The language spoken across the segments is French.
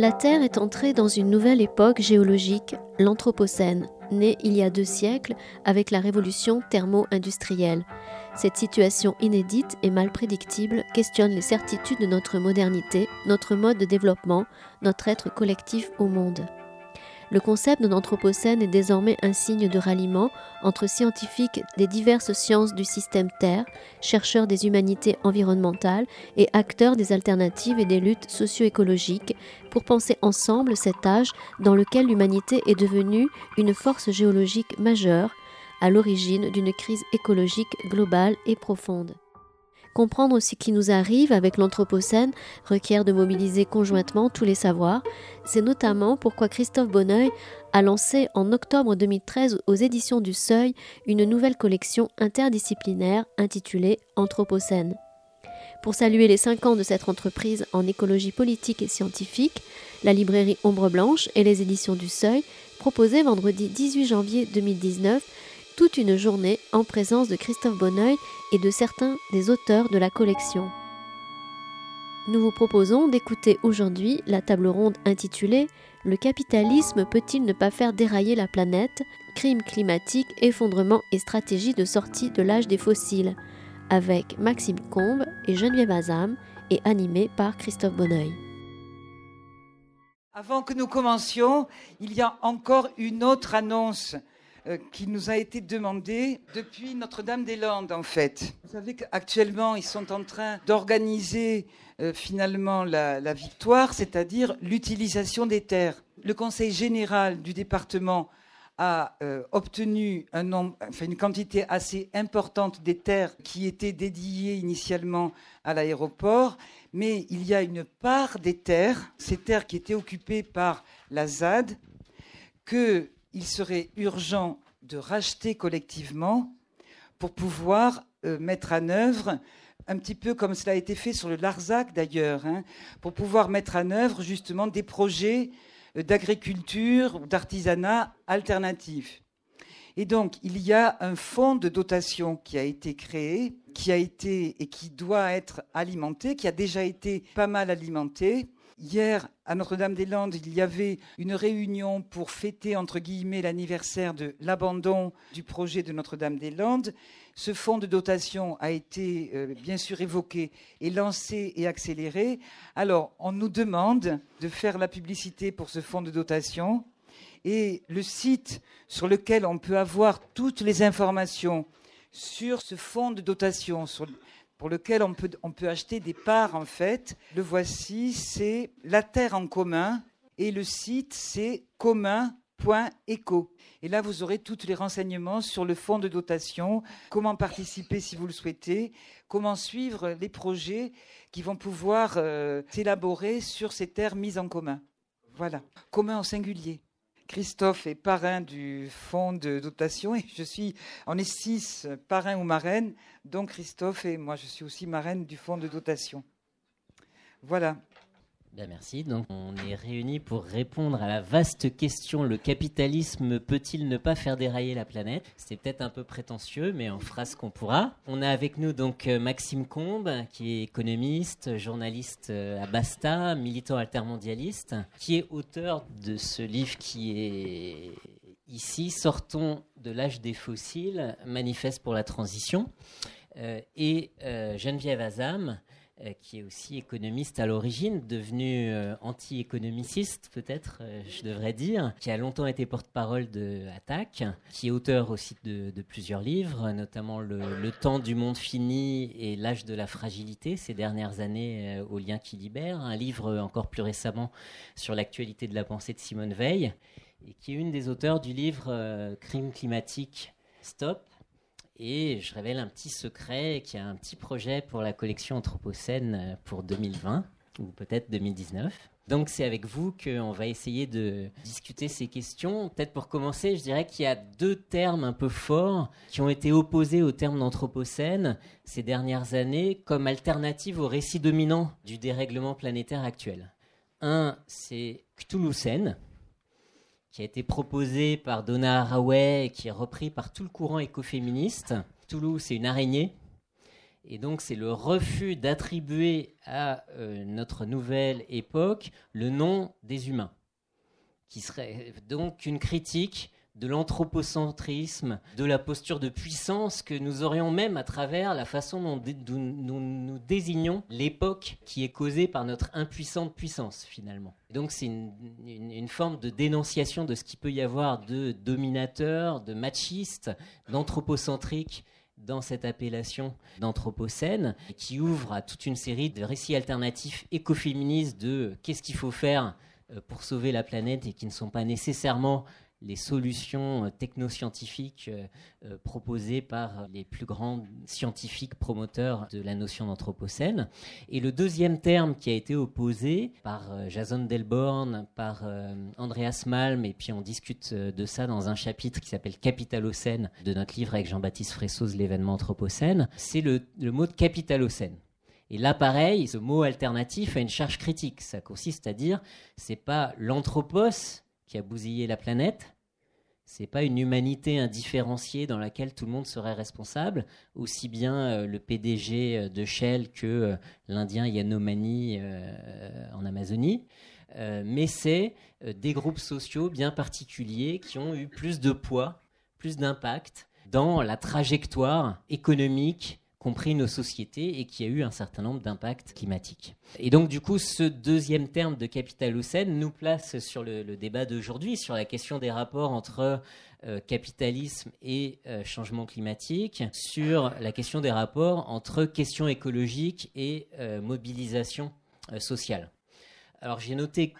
La Terre est entrée dans une nouvelle époque géologique, l'Anthropocène, née il y a deux siècles avec la révolution thermo-industrielle. Cette situation inédite et mal prédictible questionne les certitudes de notre modernité, notre mode de développement, notre être collectif au monde. Le concept d'anthropocène est désormais un signe de ralliement entre scientifiques des diverses sciences du système Terre, chercheurs des humanités environnementales et acteurs des alternatives et des luttes socio-écologiques pour penser ensemble cet âge dans lequel l'humanité est devenue une force géologique majeure à l'origine d'une crise écologique globale et profonde. Comprendre ce qui nous arrive avec l'Anthropocène requiert de mobiliser conjointement tous les savoirs. C'est notamment pourquoi Christophe Bonneuil a lancé en octobre 2013 aux éditions du Seuil une nouvelle collection interdisciplinaire intitulée Anthropocène. Pour saluer les cinq ans de cette entreprise en écologie politique et scientifique, la librairie Ombre Blanche et les éditions du Seuil proposaient vendredi 18 janvier 2019 toute une journée en présence de Christophe Bonneuil et de certains des auteurs de la collection. Nous vous proposons d'écouter aujourd'hui la table ronde intitulée Le capitalisme peut-il ne pas faire dérailler la planète? Crime climatique, effondrement et stratégie de sortie de l'âge des fossiles avec Maxime Combe et Geneviève Azam et animé par Christophe Bonneuil. Avant que nous commencions, il y a encore une autre annonce qui nous a été demandé depuis Notre-Dame-des-Landes, en fait. Vous savez qu'actuellement, ils sont en train d'organiser euh, finalement la, victoire, c'est-à-dire l'utilisation des terres. Le Conseil général du département a euh, obtenu une quantité assez importante des terres qui étaient dédiées initialement à l'aéroport, mais il y a une part des terres, ces terres qui étaient occupées par la ZAD, que il serait urgent de racheter collectivement pour pouvoir euh, mettre en œuvre, un petit peu comme cela a été fait sur le Larzac d'ailleurs, hein, pour pouvoir mettre en œuvre justement des projets euh, d'agriculture ou d'artisanat alternatifs. Et donc, il y a un fonds de dotation qui a été créé, qui a été et qui doit être alimenté, qui a déjà été pas mal alimenté, Hier, à Notre-Dame-des-Landes, il y avait une réunion pour fêter, entre guillemets, l'anniversaire de l'abandon du projet de Notre-Dame-des-Landes. Ce fonds de dotation a été, euh, bien sûr, évoqué et lancé et accéléré. Alors, on nous demande de faire la publicité pour ce fonds de dotation. Et le site sur lequel on peut avoir toutes les informations sur ce fonds de dotation, pour lequel on peut, on peut acheter des parts en fait. Le voici, c'est La Terre en commun et le site c'est commun.eco. Et là, vous aurez tous les renseignements sur le fonds de dotation, comment participer si vous le souhaitez, comment suivre les projets qui vont pouvoir euh, s'élaborer sur ces terres mises en commun. Voilà, commun en singulier. Christophe est parrain du fonds de dotation et je suis, on est six parrains ou marraines, donc Christophe et moi je suis aussi marraine du fonds de dotation. Voilà. Ben merci. Donc, on est réunis pour répondre à la vaste question le capitalisme peut-il ne pas faire dérailler la planète? C'est peut-être un peu prétentieux, mais on fera ce qu'on pourra. On a avec nous donc euh, Maxime Combe, qui est économiste, journaliste euh, à Basta, militant altermondialiste, qui est auteur de ce livre qui est ici Sortons de l'âge des fossiles, manifeste pour la transition. Euh, et Geneviève Azam, qui est aussi économiste à l'origine, devenu euh, anti-économiciste peut-être, euh, je devrais dire, qui a longtemps été porte-parole de Attaque, qui est auteur aussi de, plusieurs livres, notamment le, temps du monde fini et L'âge de la fragilité ces dernières années au lien qui libère, un livre encore plus récemment sur l'actualité de la pensée de Simone Veil, et qui est une des auteurs du livre Crime climatique Stop, et je révèle un petit secret qui a un petit projet pour la collection Anthropocène euh, pour 2020 ou peut-être 2019. Donc c'est avec vous qu'on va essayer de discuter ces questions. Peut-être pour commencer, je dirais qu'il y a deux termes un peu forts qui ont été opposés au terme d'Anthropocène ces dernières années comme alternative au récit dominant du dérèglement planétaire actuel. Un, c'est Cthulhucène, qui a été proposé par Donna Haraway et qui est repris par tout le courant écoféministe. Toulouse, c'est une araignée Et donc c'est le refus d'attribuer à euh, notre nouvelle époque le nom des humains, qui serait donc une critique de l'anthropocentrisme, de la posture de puissance que nous aurions même à travers la façon dont, nous, nous, désignons l'époque qui est causée par notre impuissante puissance finalement. Donc c'est une, une, forme de dénonciation de ce qu'il peut y avoir de dominateur, de machiste, d'anthropocentrique dans cette appellation d'anthropocène, qui ouvre à toute une série de récits alternatifs écoféministes de qu'est-ce qu'il faut faire euh, pour sauver la planète et qui ne sont pas nécessairement les solutions euh, technoscientifiques euh, euh, proposées par les plus grands scientifiques promoteurs de la notion d'anthropocène. Et le deuxième terme qui a été opposé par Jason Delborn, par Andreas Malm, et puis on discute de ça dans un chapitre qui s'appelle Capitalocène de notre livre avec Jean-Baptiste Fressoz, l'événement anthropocène, c'est le, le mot de capitalocène. Et là, pareil, ce mot alternatif a une charge critique. Ça consiste à dire, c'est pas l'anthropos qui a bousillé la planète. C'est pas une humanité indifférenciée dans laquelle tout le monde serait responsable, aussi bien euh, le PDG euh, de Shell que euh, l'Indien Yanomani en Amazonie. mais c'est des groupes sociaux bien particuliers qui ont eu plus de poids, plus d'impact dans la trajectoire économique compris nos sociétés et qui a eu un certain nombre d'impacts climatiques. Et donc du coup, ce deuxième terme de capitalocène nous place sur le, débat d'aujourd'hui, sur la question des rapports entre euh, capitalisme et euh, changement climatique, sur la question des rapports entre questions écologiques et euh, mobilisation sociale. Alors j'ai noté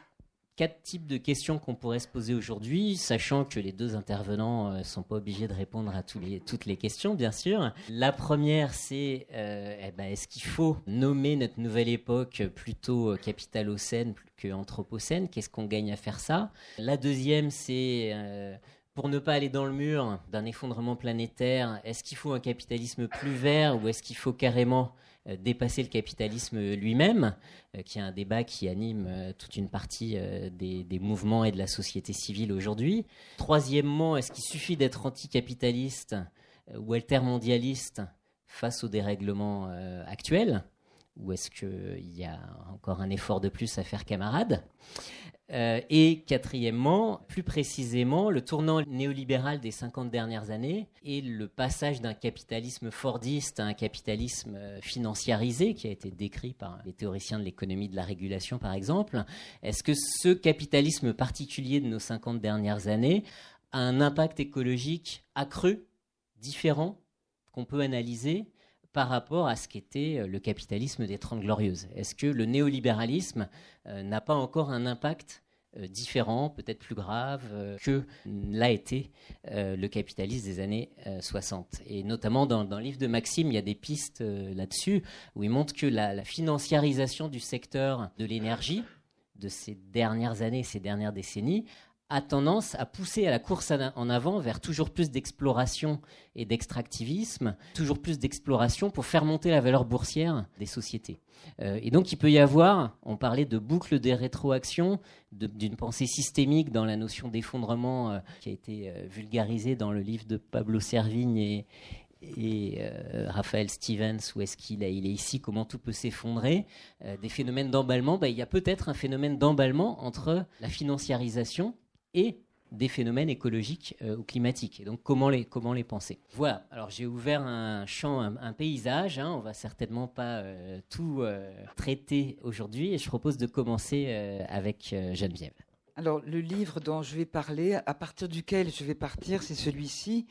quatre types de questions qu'on pourrait se poser aujourd'hui, sachant que les deux intervenants ne euh, sont pas obligés de répondre à toutes les questions, bien sûr. La première, c'est euh, eh ben, est-ce qu'il faut nommer notre nouvelle époque plutôt capitalocène que anthropocène? Qu'est-ce qu'on gagne à faire ça? La deuxième, c'est euh, pour ne pas aller dans le mur d'un effondrement planétaire, est-ce qu'il faut un capitalisme plus vert ou est-ce qu'il faut carrément euh, dépasser le capitalisme lui-même, euh, qui est un débat qui anime euh, toute une partie des, mouvements et de la société civile aujourd'hui. Troisièmement, est-ce qu'il suffit d'être anticapitaliste ou altermondialiste face au dérèglement actuel ou est-ce qu'il y a encore un effort de plus à faire, camarades? Euh, Et quatrièmement, plus précisément, le tournant néolibéral des 50 dernières années et le passage d'un capitalisme fordiste à un capitalisme euh, financiarisé, qui a été décrit par les théoriciens de l'économie de la régulation, par exemple. Est-ce que ce capitalisme particulier de nos 50 dernières années a un impact écologique accru, différent, qu'on peut analyser? Par rapport à ce qu'était euh, le capitalisme des Trente Glorieuses Est-ce que le néolibéralisme euh, n'a pas encore un impact euh, différent, peut-être plus grave que l'a été le capitalisme des années 60. Et notamment dans, le livre de Maxime, il y a des pistes là-dessus où il montre que la, la financiarisation du secteur de l'énergie de ces dernières années, ces dernières décennies, a tendance à pousser à la course en avant vers toujours plus d'exploration et d'extractivisme, toujours plus d'exploration pour faire monter la valeur boursière des sociétés. Euh, et donc il peut y avoir, on parlait de boucle des rétroactions, d'une pensée systémique dans la notion d'effondrement euh, qui a été euh, vulgarisée dans le livre de Pablo Servigne et, Raphaël Stevens, où est-ce qu'il est, ici, comment tout peut s'effondrer, des phénomènes d'emballement, bah, il y a peut-être un phénomène d'emballement entre la financiarisation et des phénomènes écologiques euh, ou climatiques. Et donc, comment les, comment les penser? Voilà, alors j'ai ouvert un champ, un, paysage. Hein, on va certainement pas euh, tout euh, traiter aujourd'hui. Et je propose de commencer avec Geneviève. Alors, le livre dont je vais parler, à partir duquel je vais partir, c'est celui-ci,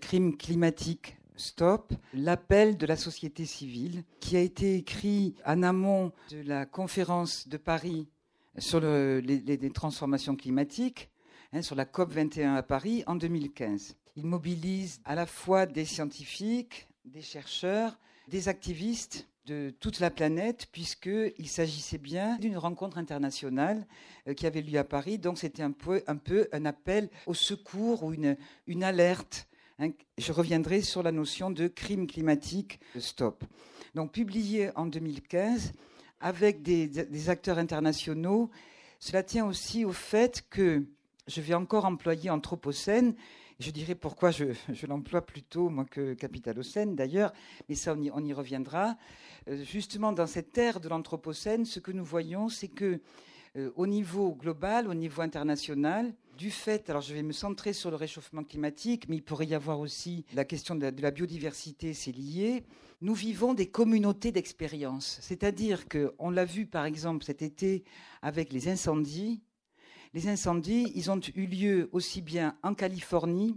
Crime climatique. Stop, l'appel de la société civile, qui a été écrit en amont de la conférence de Paris sur les, transformations climatiques, hein, sur la COP 21 à Paris en 2015. Il mobilise à la fois des scientifiques, des chercheurs, des activistes de toute la planète, puisqu'il s'agissait bien d'une rencontre internationale euh, qui avait lieu à Paris. Donc c'était un peu, un appel au secours ou une, une alerte. Hein. Je reviendrai sur la notion de crime climatique stop. Donc publié en 2015, avec des, acteurs internationaux. Cela tient aussi au fait que je vais encore employer Anthropocène Je dirais pourquoi je, l'emploie plutôt, moi, que capitalocène d'ailleurs, mais ça, on y, on reviendra. Euh, justement, dans cette ère de l'Anthropocène, ce que nous voyons, c'est que euh, au niveau global, au niveau international, du fait, alors je vais me centrer sur le réchauffement climatique, mais il pourrait y avoir aussi la question de la, biodiversité, c'est lié. Nous vivons des communautés d'expérience, c'est-à-dire qu'on l'a vu par exemple cet été avec les incendies. Les incendies, ils ont eu lieu aussi bien en Californie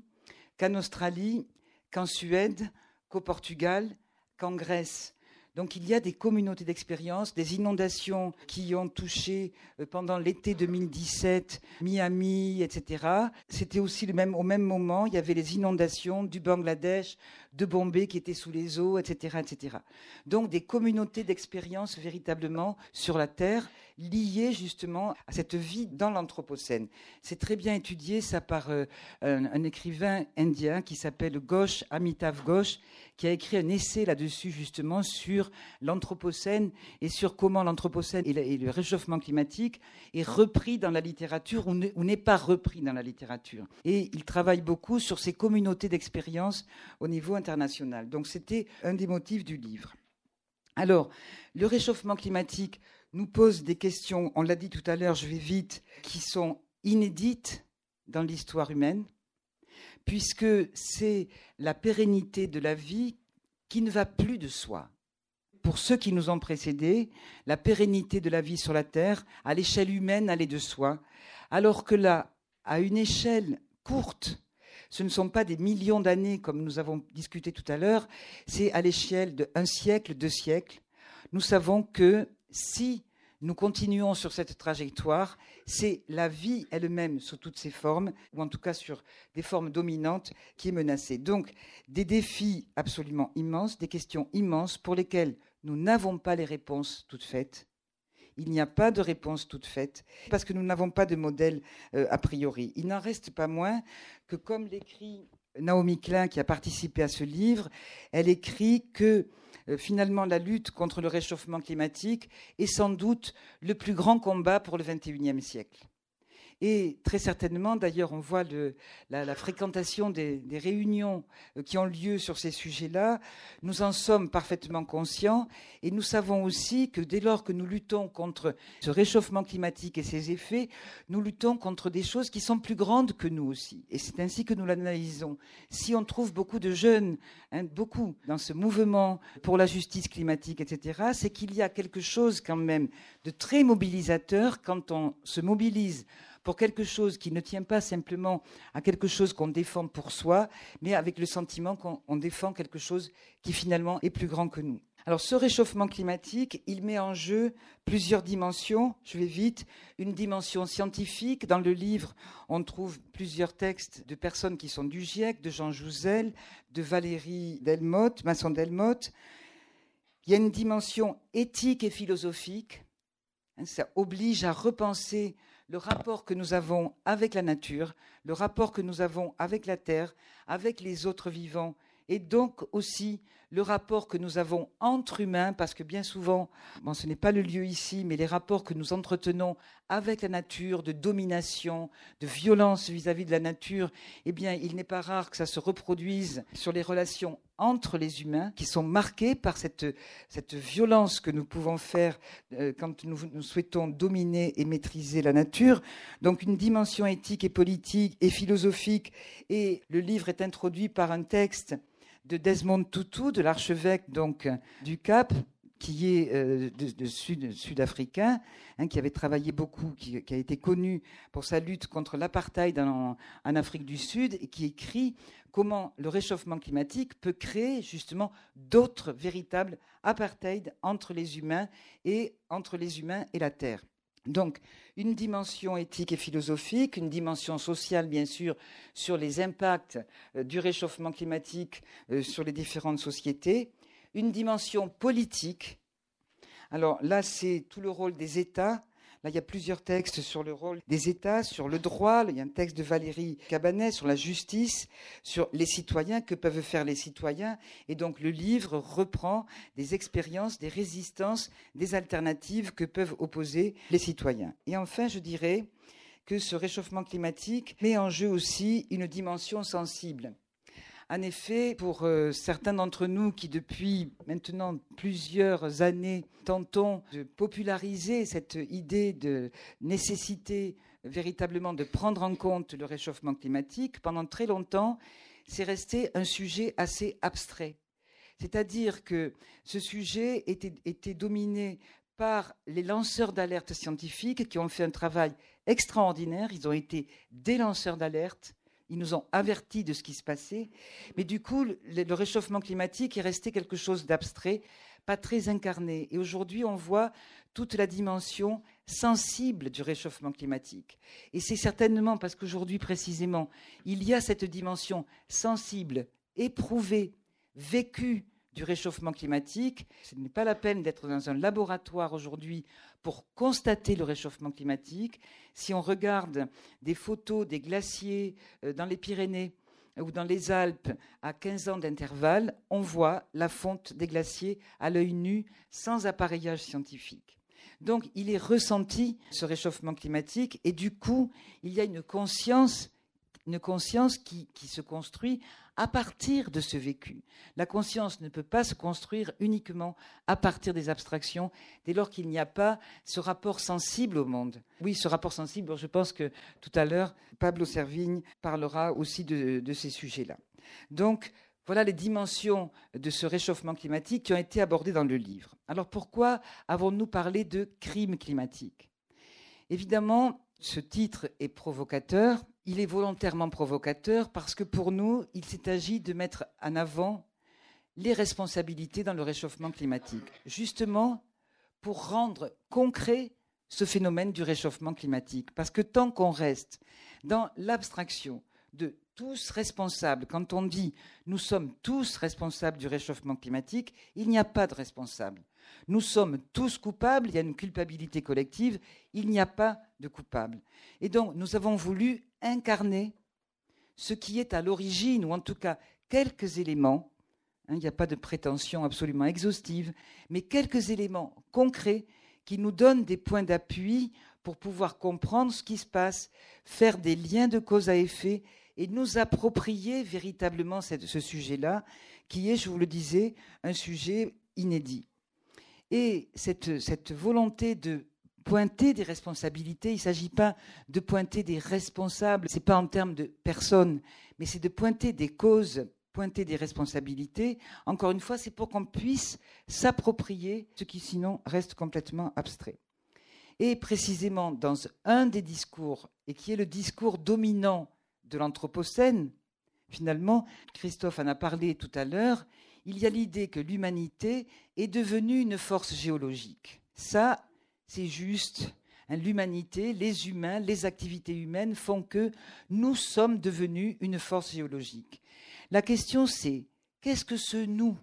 qu'en Australie, qu'en Suède, qu'au Portugal, qu'en Grèce. Donc il y a des communautés d'expérience, des inondations qui ont touché euh, pendant l'été 2017 Miami, etc. C'était aussi le même, au même moment, il y avait les inondations du Bangladesh, de Bombay qui étaient sous les eaux, etc. etc. Donc des communautés d'expérience véritablement sur la Terre liées justement à cette vie dans l'Anthropocène. C'est très bien étudié ça par euh, un, écrivain indien qui s'appelle Ghosh, Amitav Ghosh, qui a écrit un essai là-dessus justement sur l'Anthropocène et sur comment l'Anthropocène et, le réchauffement climatique est repris dans la littérature ou n'est pas repris dans la littérature. Et il travaille beaucoup sur ces communautés d'expérience au niveau international. Donc c'était un des motifs du livre. Alors, le réchauffement climatique nous pose des questions, on l'a dit tout à l'heure, je vais vite, qui sont inédites dans l'histoire humaine puisque c'est la pérennité de la vie qui ne va plus de soi. Pour ceux qui nous ont précédés, la pérennité de la vie sur la Terre, à l'échelle humaine, allait de soi, alors que là, à une échelle courte, ce ne sont pas des millions d'années comme nous avons discuté tout à l'heure, c'est à l'échelle d'un siècle, deux siècles. Nous savons que si nous continuons sur cette trajectoire, c'est la vie elle-même sous toutes ses formes, ou en tout cas sur des formes dominantes, qui est menacée. Donc des défis absolument immenses, des questions immenses pour lesquelles nous n'avons pas les réponses toutes faites. Il n'y a pas de réponse toute faite parce que nous n'avons pas de modèle euh, a priori. Il n'en reste pas moins que, comme l'écrit Naomi Klein, qui a participé à ce livre, elle écrit que euh, finalement la lutte contre le réchauffement climatique est sans doute le plus grand combat pour le XXIe siècle. Et très certainement, d'ailleurs, on voit la, fréquentation des, réunions euh, qui ont lieu sur ces sujets-là. Nous en sommes parfaitement conscients et nous savons aussi que dès lors que nous luttons contre ce réchauffement climatique et ses effets, nous luttons contre des choses qui sont plus grandes que nous aussi. Et c'est ainsi que nous l'analysons. Si on trouve beaucoup de jeunes, hein, beaucoup dans ce mouvement pour la justice climatique, etc., c'est qu'il y a quelque chose quand même de très mobilisateur quand on se mobilise pour quelque chose qui ne tient pas simplement à quelque chose qu'on défend pour soi, mais avec le sentiment qu'on défend quelque chose qui finalement est plus grand que nous. Alors ce réchauffement climatique, il met en jeu plusieurs dimensions. Je vais vite. Une dimension scientifique. Dans le livre, on trouve plusieurs textes de personnes qui sont du GIEC, de Jean Jouzel, de Valérie Delmotte, Masson Delmotte. Il y a une dimension éthique et philosophique. Ça oblige à repenser le rapport que nous avons avec la nature, le rapport que nous avons avec la terre, avec les autres vivants, et donc aussi le rapport que nous avons entre humains, parce que bien souvent, bon, ce n'est pas le lieu ici, mais les rapports que nous entretenons avec la nature, de domination, de violence vis-à-vis de la nature, eh bien, il n'est pas rare que ça se reproduise sur les relations entre les humains, qui sont marquées par cette, violence que nous pouvons faire euh, quand nous, souhaitons dominer et maîtriser la nature. Donc, une dimension éthique et politique et philosophique. Et le livre est introduit par un texte de Desmond Tutu, de l'archevêque du Cap, qui est euh, de, sud-africain, hein, qui avait travaillé beaucoup, qui, a été connu pour sa lutte contre l'apartheid en, Afrique du Sud, et qui écrit comment le réchauffement climatique peut créer justement d'autres véritables apartheid entre les humains et entre les humains et la Terre. Donc, une dimension éthique et philosophique, une dimension sociale, bien sûr, sur les impacts euh, du réchauffement climatique euh, sur les différentes sociétés, une dimension politique. Alors là, c'est tout le rôle des États Là, il y a plusieurs textes sur le rôle des États, sur le droit. Il y a un texte de Valérie Cabanet sur la justice, sur les citoyens, que peuvent faire les citoyens. Et donc, le livre reprend des expériences, des résistances, des alternatives que peuvent opposer les citoyens. Et enfin, je dirais que ce réchauffement climatique met en jeu aussi une dimension sensible. En effet, pour euh, certains d'entre nous qui, depuis maintenant plusieurs années, tentons de populariser cette idée de nécessité véritablement de prendre en compte le réchauffement climatique, pendant très longtemps, c'est resté un sujet assez abstrait. C'est-à-dire que ce sujet était dominé par les lanceurs d'alerte scientifiques qui ont fait un travail extraordinaire. Ils ont été des lanceurs d'alerte. Ils nous ont avertis de ce qui se passait. Mais du coup, le, réchauffement climatique est resté quelque chose d'abstrait, pas très incarné. Et aujourd'hui, on voit toute la dimension sensible du réchauffement climatique. Et c'est certainement parce qu'aujourd'hui, précisément, il y a cette dimension sensible, éprouvée, vécue du réchauffement climatique. Ce n'est pas la peine d'être dans un laboratoire aujourd'hui pour constater le réchauffement climatique. Si on regarde des photos des glaciers euh, dans les Pyrénées ou dans les Alpes à 15 ans d'intervalle, on voit la fonte des glaciers à l'œil nu sans appareillage scientifique. Donc il est ressenti ce réchauffement climatique et du coup il y a une conscience, une conscience qui, qui se construit à partir de ce vécu. La conscience ne peut pas se construire uniquement à partir des abstractions, dès lors qu'il n'y a pas ce rapport sensible au monde. Oui, ce rapport sensible, je pense que tout à l'heure, Pablo Servigne parlera aussi de, de ces sujets-là. Donc, voilà les dimensions de ce réchauffement climatique qui ont été abordées dans le livre. Alors pourquoi avons-nous parlé de crime climatique? Évidemment, ce titre est provocateur. Il est volontairement provocateur parce que pour nous, il s'est agi de mettre en avant les responsabilités dans le réchauffement climatique, justement pour rendre concret ce phénomène du réchauffement climatique. Parce que tant qu'on reste dans l'abstraction de tous responsables, quand on dit nous sommes tous responsables du réchauffement climatique, il n'y a pas de responsable. Nous sommes tous coupables, il y a une culpabilité collective, il n'y a pas de coupable. Et donc, nous avons voulu incarner ce qui est à l'origine, ou en tout cas quelques éléments, hein, il n'y a pas de prétention absolument exhaustive, mais quelques éléments concrets qui nous donnent des points d'appui pour pouvoir comprendre ce qui se passe, faire des liens de cause à effet et nous approprier véritablement ce sujet-là, qui est, je vous le disais, un sujet inédit. Et cette, cette volonté de pointer des responsabilités, il ne s'agit pas de pointer des responsables, ce n'est pas en termes de personnes, mais c'est de pointer des causes, pointer des responsabilités. Encore une fois, c'est pour qu'on puisse s'approprier ce qui sinon reste complètement abstrait. Et précisément dans un des discours, et qui est le discours dominant de l'Anthropocène, finalement, Christophe en a parlé tout à l'heure, il y a l'idée que l'humanité est devenue une force géologique. Ça, c'est juste. Hein, l'humanité, les humains, les activités humaines font que nous sommes devenus une force géologique. La question c'est, qu'est-ce que ce nous?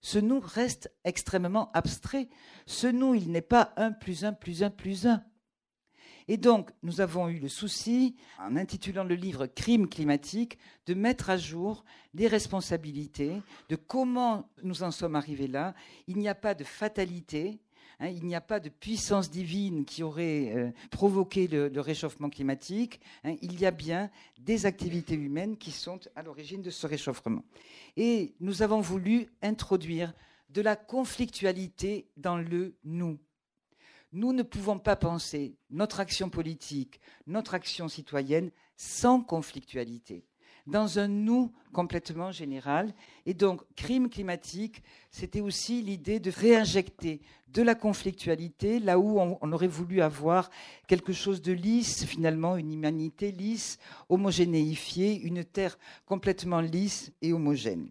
Ce nous reste extrêmement abstrait. Ce nous, il n'est pas un plus un plus un plus un. Et donc, nous avons eu le souci, en intitulant le livre Crime climatique, de mettre à jour les responsabilités, de comment nous en sommes arrivés là. Il n'y a pas de fatalité, hein, il n'y a pas de puissance divine qui aurait euh, provoqué le, réchauffement climatique. Hein, il y a bien des activités humaines qui sont à l'origine de ce réchauffement. Et nous avons voulu introduire de la conflictualité dans le nous. Nous ne pouvons pas penser notre action politique, notre action citoyenne sans conflictualité, dans un nous complètement général. Et donc, crime climatique, c'était aussi l'idée de réinjecter de la conflictualité là où on, aurait voulu avoir quelque chose de lisse, finalement, une humanité lisse, homogénéifiée, une terre complètement lisse et homogène.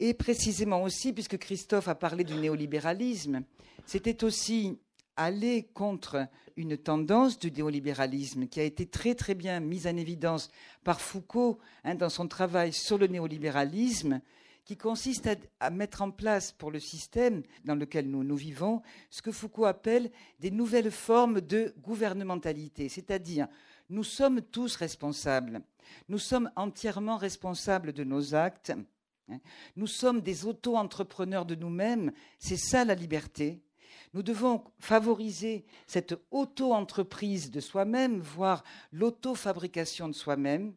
Et précisément aussi, puisque Christophe a parlé du néolibéralisme, c'était aussi aller contre une tendance du néolibéralisme qui a été très très bien mise en évidence par Foucault hein, dans son travail sur le néolibéralisme, qui consiste à, mettre en place pour le système dans lequel nous, nous vivons ce que Foucault appelle des nouvelles formes de gouvernementalité, c'est-à-dire nous sommes tous responsables, nous sommes entièrement responsables de nos actes, hein. nous sommes des auto-entrepreneurs de nous-mêmes, c'est ça la liberté, Nous devons favoriser cette auto-entreprise de soi-même, voire l'auto-fabrication de soi-même.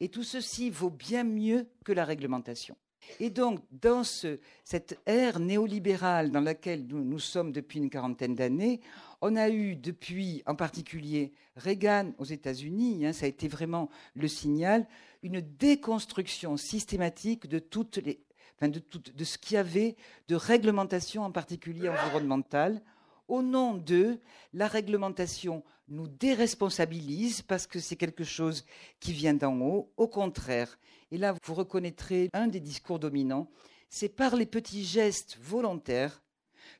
Et tout ceci vaut bien mieux que la réglementation. Et donc, dans cette ère néolibérale dans laquelle nous, sommes depuis une quarantaine d'années, on a eu depuis, en particulier, Reagan aux États-Unis, hein, ça a été vraiment le signal, une déconstruction systématique de toutes les, de, de ce qu'il y avait de réglementation, en particulier environnementale, au nom de la réglementation nous déresponsabilise parce que c'est quelque chose qui vient d'en haut. Au contraire, et là vous reconnaîtrez un des discours dominants, c'est par les petits gestes volontaires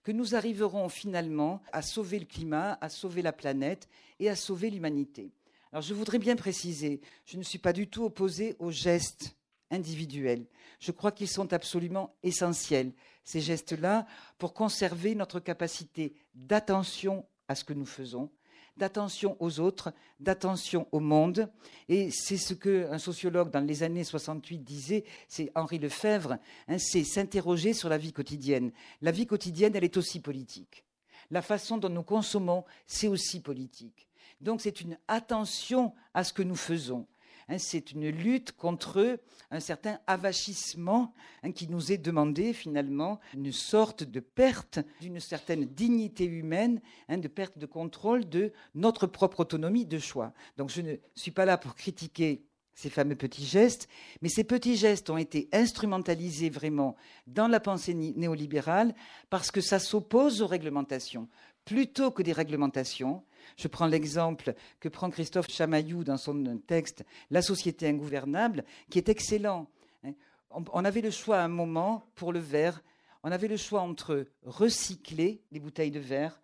que nous arriverons finalement à sauver le climat, à sauver la planète et à sauver l'humanité. Alors je voudrais bien préciser, je ne suis pas du tout opposé aux gestes individuels. Je crois qu'ils sont absolument essentiels, ces gestes-là, pour conserver notre capacité d'attention à ce que nous faisons, d'attention aux autres, d'attention au monde. Et c'est ce qu'un sociologue dans les années 68 disait, c'est Henri Lefebvre, hein, c'est s'interroger sur la vie quotidienne. La vie quotidienne, elle est aussi politique. La façon dont nous consommons, c'est aussi politique. Donc c'est une attention à ce que nous faisons. Hein, c'est une lutte contre un certain avachissement hein, qui nous est demandé finalement, une sorte de perte d'une certaine dignité humaine, hein, de perte de contrôle de notre propre autonomie de choix. Donc je ne suis pas là pour critiquer ces fameux petits gestes, mais ces petits gestes ont été instrumentalisés vraiment dans la pensée néolibérale parce que ça s'oppose aux réglementations. Plutôt que des réglementations, je prends l'exemple que prend Christophe Chamaillou dans son texte La société ingouvernable, qui est excellent. Hein. On avait le choix à un moment pour le verre, on avait le choix entre recycler les bouteilles de verre,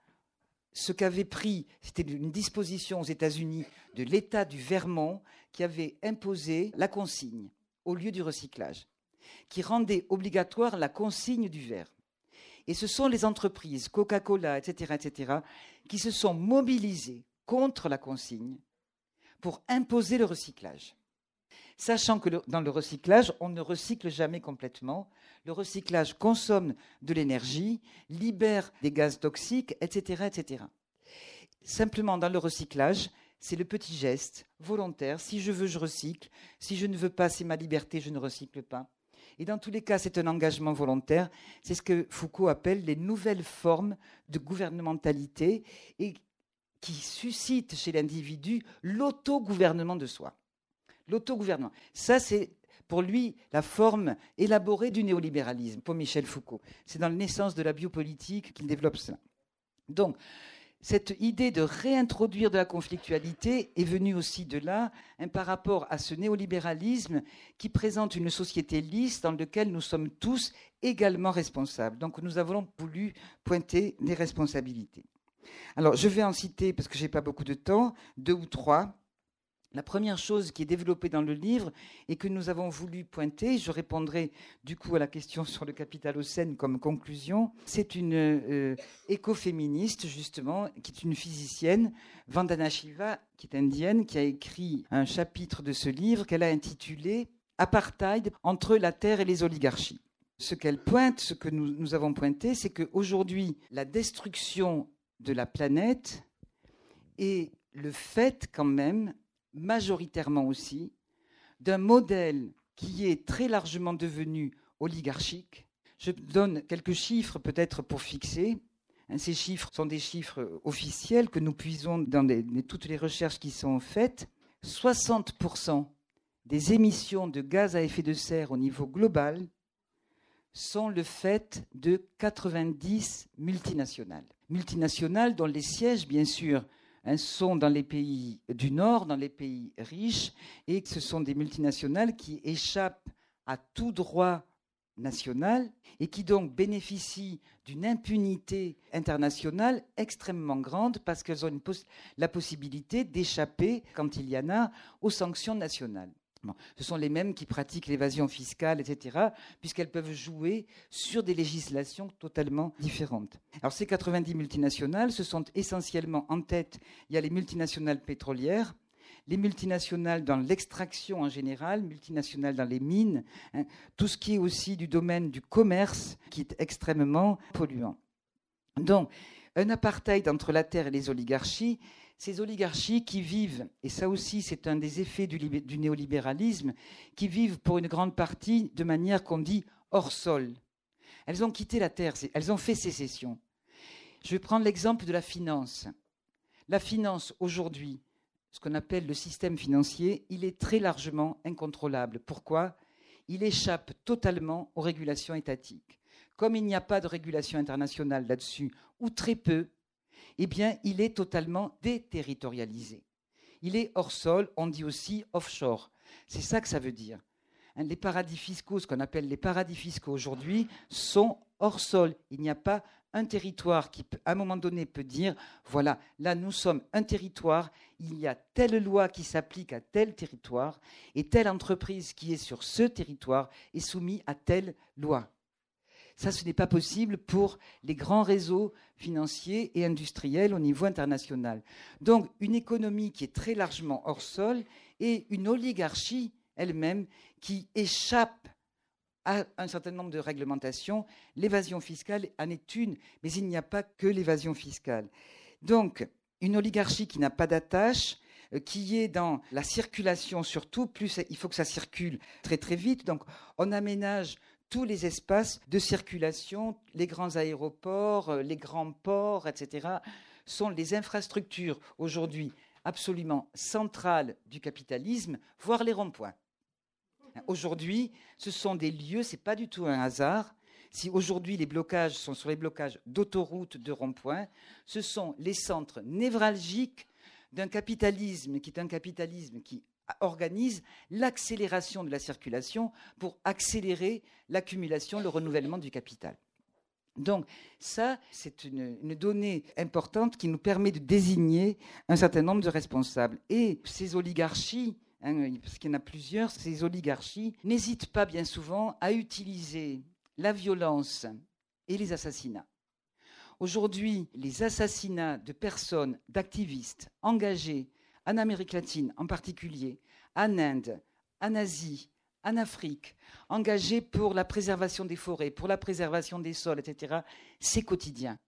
ce qu'avait pris, c'était une disposition aux États-Unis de l'État du Vermont qui avait imposé la consigne au lieu du recyclage, qui rendait obligatoire la consigne du verre. Et ce sont les entreprises, Coca-Cola, etc., qui se sont mobilisées contre la consigne pour imposer le recyclage. Sachant que dans le recyclage, on ne recycle jamais complètement. Le recyclage consomme de l'énergie, libère des gaz toxiques, etc., etc. Simplement, dans le recyclage, c'est le petit geste volontaire. Si je veux, je recycle. Si je ne veux pas, c'est ma liberté, je ne recycle pas. Et dans tous les cas, c'est un engagement volontaire. C'est ce que Foucault appelle les nouvelles formes de gouvernementalité et qui suscitent chez l'individu l'autogouvernement de soi. L'autogouvernement. Ça, c'est pour lui la forme élaborée du néolibéralisme, pour Michel Foucault. C'est dans la naissance de la biopolitique qu'il développe cela. Donc, cette idée de réintroduire de la conflictualité est venue aussi de là, hein, par rapport à ce néolibéralisme qui présente une société lisse dans laquelle nous sommes tous également responsables. Donc nous avons voulu pointer les responsabilités. Alors je vais en citer, parce que je n'ai pas beaucoup de temps, deux ou trois. La première chose qui est développée dans le livre et que nous avons voulu pointer, je répondrai du coup à la question sur le capital capitalocène comme conclusion, c'est une euh, écoféministe justement, qui est une physicienne, Vandana Shiva, qui est indienne, qui a écrit un chapitre de ce livre qu'elle a intitulé Apartheid entre la Terre et les oligarchies. Ce qu'elle pointe, ce que nous, nous avons pointé, c'est qu'aujourd'hui, la destruction de la planète est le fait quand même majoritairement aussi d'un modèle qui est très largement devenu oligarchique. Je donne quelques chiffres peut-être pour fixer. Hein, ces chiffres sont des chiffres officiels que nous puisons dans toutes les recherches qui sont faites. 60% des émissions de gaz à effet de serre au niveau global sont le fait de 90 multinationales. Multinationales dont les sièges, bien sûr, Hein, sont dans les pays du Nord, dans les pays riches, et ce sont des multinationales qui échappent à tout droit national et qui donc bénéficient d'une impunité internationale extrêmement grande parce qu'elles ont la possibilité d'échapper, quand il y en a, aux sanctions nationales ce sont les mêmes qui pratiquent l'évasion fiscale, etc., puisqu'elles peuvent jouer sur des législations totalement différentes. Alors ces 90 multinationales, ce sont essentiellement en tête, il y a les multinationales pétrolières, les multinationales dans l'extraction en général, multinationales dans les mines, hein, tout ce qui est aussi du domaine du commerce qui est extrêmement polluant. Donc, un apartheid entre la terre et les oligarchies, ces oligarchies qui vivent, et ça aussi c'est un des effets du, néolibéralisme, qui vivent pour une grande partie de manière qu'on dit hors sol. Elles ont quitté la terre, elles ont fait sécession. Je vais prendre l'exemple de la finance. La finance aujourd'hui, ce qu'on appelle le système financier, il est très largement incontrôlable. Pourquoi? Il échappe totalement aux régulations étatiques. Comme il n'y a pas de régulation internationale là-dessus, ou très peu, eh bien, il est totalement déterritorialisé. Il est hors sol, on dit aussi offshore. C'est ça que ça veut dire. Hein, les paradis fiscaux, ce qu'on appelle les paradis fiscaux aujourd'hui, sont hors sol. Il n'y a pas un territoire qui, à un moment donné, peut dire, voilà, là, nous sommes un territoire, il y a telle loi qui s'applique à tel territoire, et telle entreprise qui est sur ce territoire est soumise à telle loi. Ça, ce n'est pas possible pour les grands réseaux financiers et industriels au niveau international. Donc, une économie qui est très largement hors sol et une oligarchie elle-même qui échappe à un certain nombre de réglementations. L'évasion fiscale en est une, mais il n'y a pas que l'évasion fiscale. Donc, une oligarchie qui n'a pas d'attache, euh, qui est dans la circulation surtout, plus il faut que ça circule très très vite. Donc, on aménage tous les espaces de circulation, les grands aéroports, euh, les grands ports, etc., sont les infrastructures aujourd'hui absolument centrales du capitalisme, voire les ronds-points. Aujourd'hui, ce sont des lieux, ce n'est pas du tout un hasard. Si aujourd'hui les blocages sont sur les blocages d'autoroutes, de ronds-points, ce sont les centres névralgiques d'un capitalisme qui est un capitalisme qui organise l'accélération de la circulation pour accélérer l'accumulation, le renouvellement du capital. Donc ça, c'est une, donnée importante qui nous permet de désigner un certain nombre de responsables. Et ces oligarchies Hein, parce qu'il y en a plusieurs, ces oligarchies n'hésitent pas bien souvent à utiliser la violence et les assassinats. Aujourd'hui, les assassinats de personnes, d'activistes engagés en Amérique latine en particulier, en Inde, en Asie, en Afrique, engagés pour la préservation des forêts, pour la préservation des sols, etc., c'est quotidien.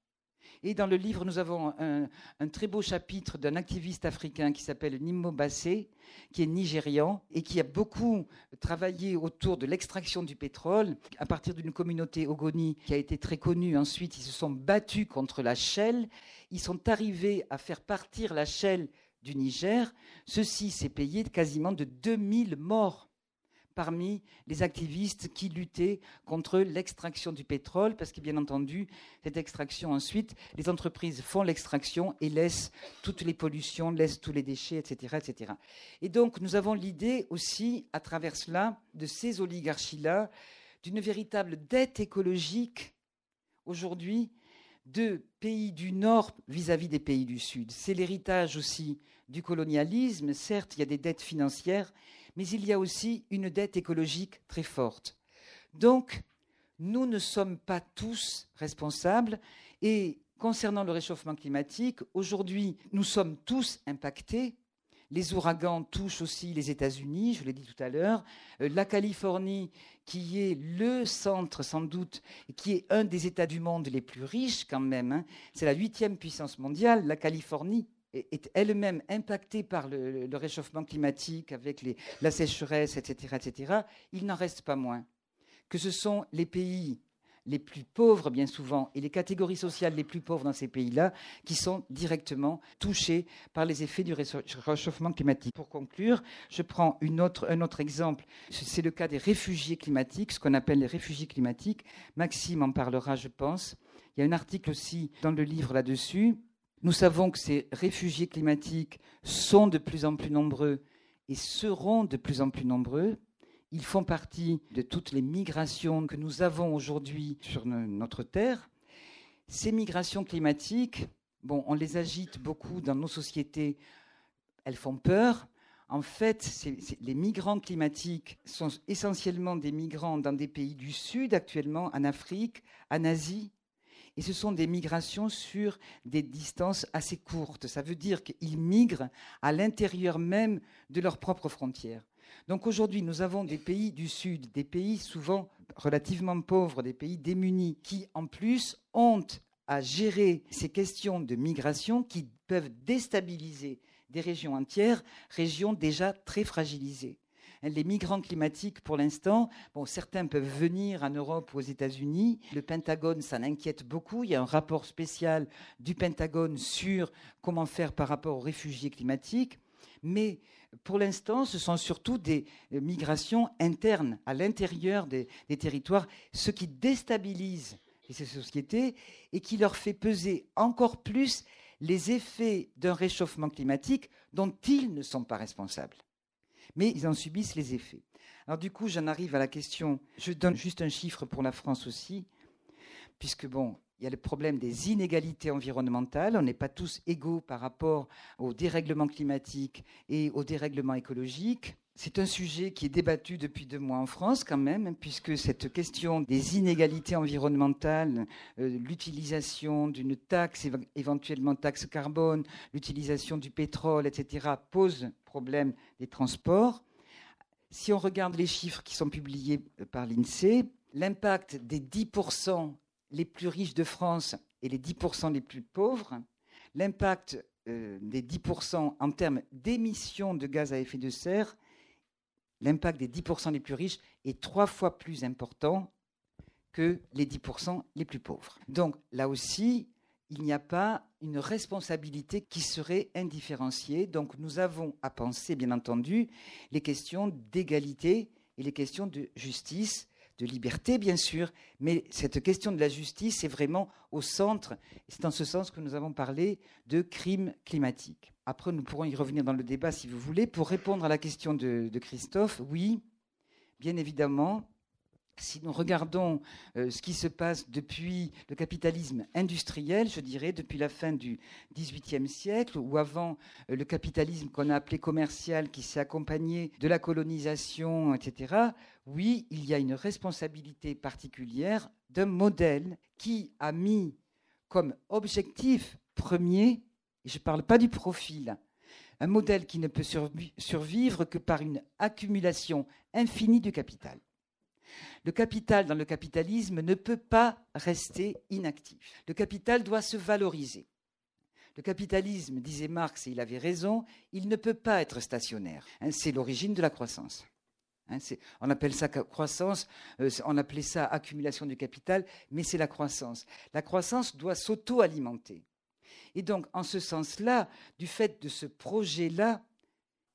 Et dans le livre, nous avons un, très beau chapitre d'un activiste africain qui s'appelle Nimmo Bassé, qui est nigérian et qui a beaucoup travaillé autour de l'extraction du pétrole à partir d'une communauté Ogoni qui a été très connue. Ensuite, ils se sont battus contre la Shell. Ils sont arrivés à faire partir la Shell du Niger. Ceci s'est payé quasiment de 2000 morts parmi les activistes qui luttaient contre l'extraction du pétrole, parce que bien entendu, cette extraction ensuite, les entreprises font l'extraction et laissent toutes les pollutions, laissent tous les déchets, etc. etc. Et donc nous avons l'idée aussi, à travers cela, de ces oligarchies-là, d'une véritable dette écologique aujourd'hui de pays du Nord vis-à-vis -vis des pays du Sud. C'est l'héritage aussi du colonialisme. Certes, il y a des dettes financières, mais il y a aussi une dette écologique très forte. Donc, nous ne sommes pas tous responsables et concernant le réchauffement climatique, aujourd'hui, nous sommes tous impactés. Les ouragans touchent aussi les États-Unis, je l'ai dit tout à l'heure. Euh, la Californie, qui est le centre sans doute, qui est un des États du monde les plus riches quand même, hein. c'est la huitième puissance mondiale, la Californie est elle-même impactée par le, réchauffement climatique, avec la sécheresse, etc., etc., il n'en reste pas moins que ce sont les pays les plus pauvres, bien souvent, et les catégories sociales les plus pauvres dans ces pays-là, qui sont directement touchés par les effets du réchauffement climatique. Pour conclure, je prends un autre exemple. C'est le cas des réfugiés climatiques, ce qu'on appelle les réfugiés climatiques. Maxime en parlera, je pense. Il y a un article aussi dans le livre là-dessus. Nous savons que ces réfugiés climatiques sont de plus en plus nombreux et seront de plus en plus nombreux. Ils font partie de toutes les migrations que nous avons aujourd'hui sur notre Terre. Ces migrations climatiques, bon, on les agite beaucoup dans nos sociétés, elles font peur. En fait, les migrants climatiques sont essentiellement des migrants dans des pays du Sud actuellement, en Afrique, en Asie, et ce sont des migrations sur des distances assez courtes. Ça veut dire qu'ils migrent à l'intérieur même de leurs propres frontières. Donc aujourd'hui, nous avons des pays du Sud, des pays souvent relativement pauvres, des pays démunis, qui en plus ont à gérer ces questions de migration qui peuvent déstabiliser des régions entières, régions déjà très fragilisées. Les migrants climatiques, pour l'instant, bon, certains peuvent venir en Europe ou aux États-Unis. Le Pentagone, ça inquiète beaucoup. Il y a un rapport spécial du Pentagone sur comment faire par rapport aux réfugiés climatiques. Mais pour l'instant, ce sont surtout des migrations internes, à l'intérieur des, des territoires, ce qui déstabilise ces sociétés et qui leur fait peser encore plus les effets d'un réchauffement climatique dont ils ne sont pas responsables. Mais ils en subissent les effets. Alors du coup, j'en arrive à la question, je donne juste un chiffre pour la France aussi, puisque bon, il y a le problème des inégalités environnementales. On n'est pas tous égaux par rapport au dérèglement climatique et au dérèglement écologique. C'est un sujet qui est débattu depuis deux mois en France quand même, puisque cette question des inégalités environnementales, euh, l'utilisation d'une taxe, éventuellement taxe carbone, l'utilisation du pétrole, etc., pose problème des transports. Si on regarde les chiffres qui sont publiés par l'INSEE, l'impact des 10% les plus riches de France et les 10% les plus pauvres, l'impact euh, des 10% en termes d'émissions de gaz à effet de serre l'impact des 10% les plus riches est trois fois plus important que les 10% les plus pauvres. Donc là aussi, il n'y a pas une responsabilité qui serait indifférenciée. Donc nous avons à penser, bien entendu, les questions d'égalité et les questions de justice, de liberté, bien sûr, mais cette question de la justice est vraiment au centre. C'est en ce sens que nous avons parlé de crimes climatiques. Après, nous pourrons y revenir dans le débat si vous voulez. Pour répondre à la question de, Christophe, oui, bien évidemment, si nous regardons euh, ce qui se passe depuis le capitalisme industriel, je dirais, depuis la fin du XVIIIe siècle, ou avant euh, le capitalisme qu'on a appelé commercial, qui s'est accompagné de la colonisation, etc., oui, il y a une responsabilité particulière d'un modèle qui a mis comme objectif premier et je ne parle pas du profil. Un modèle qui ne peut survivre que par une accumulation infinie du capital. Le capital dans le capitalisme ne peut pas rester inactif. Le capital doit se valoriser. Le capitalisme, disait Marx, et il avait raison, il ne peut pas être stationnaire. Hein, c'est l'origine de la croissance. Hein, on appelle ça croissance, euh, on appelait ça accumulation du capital, mais c'est la croissance. La croissance doit s'auto-alimenter. Et donc, en ce sens-là, du fait de ce projet-là,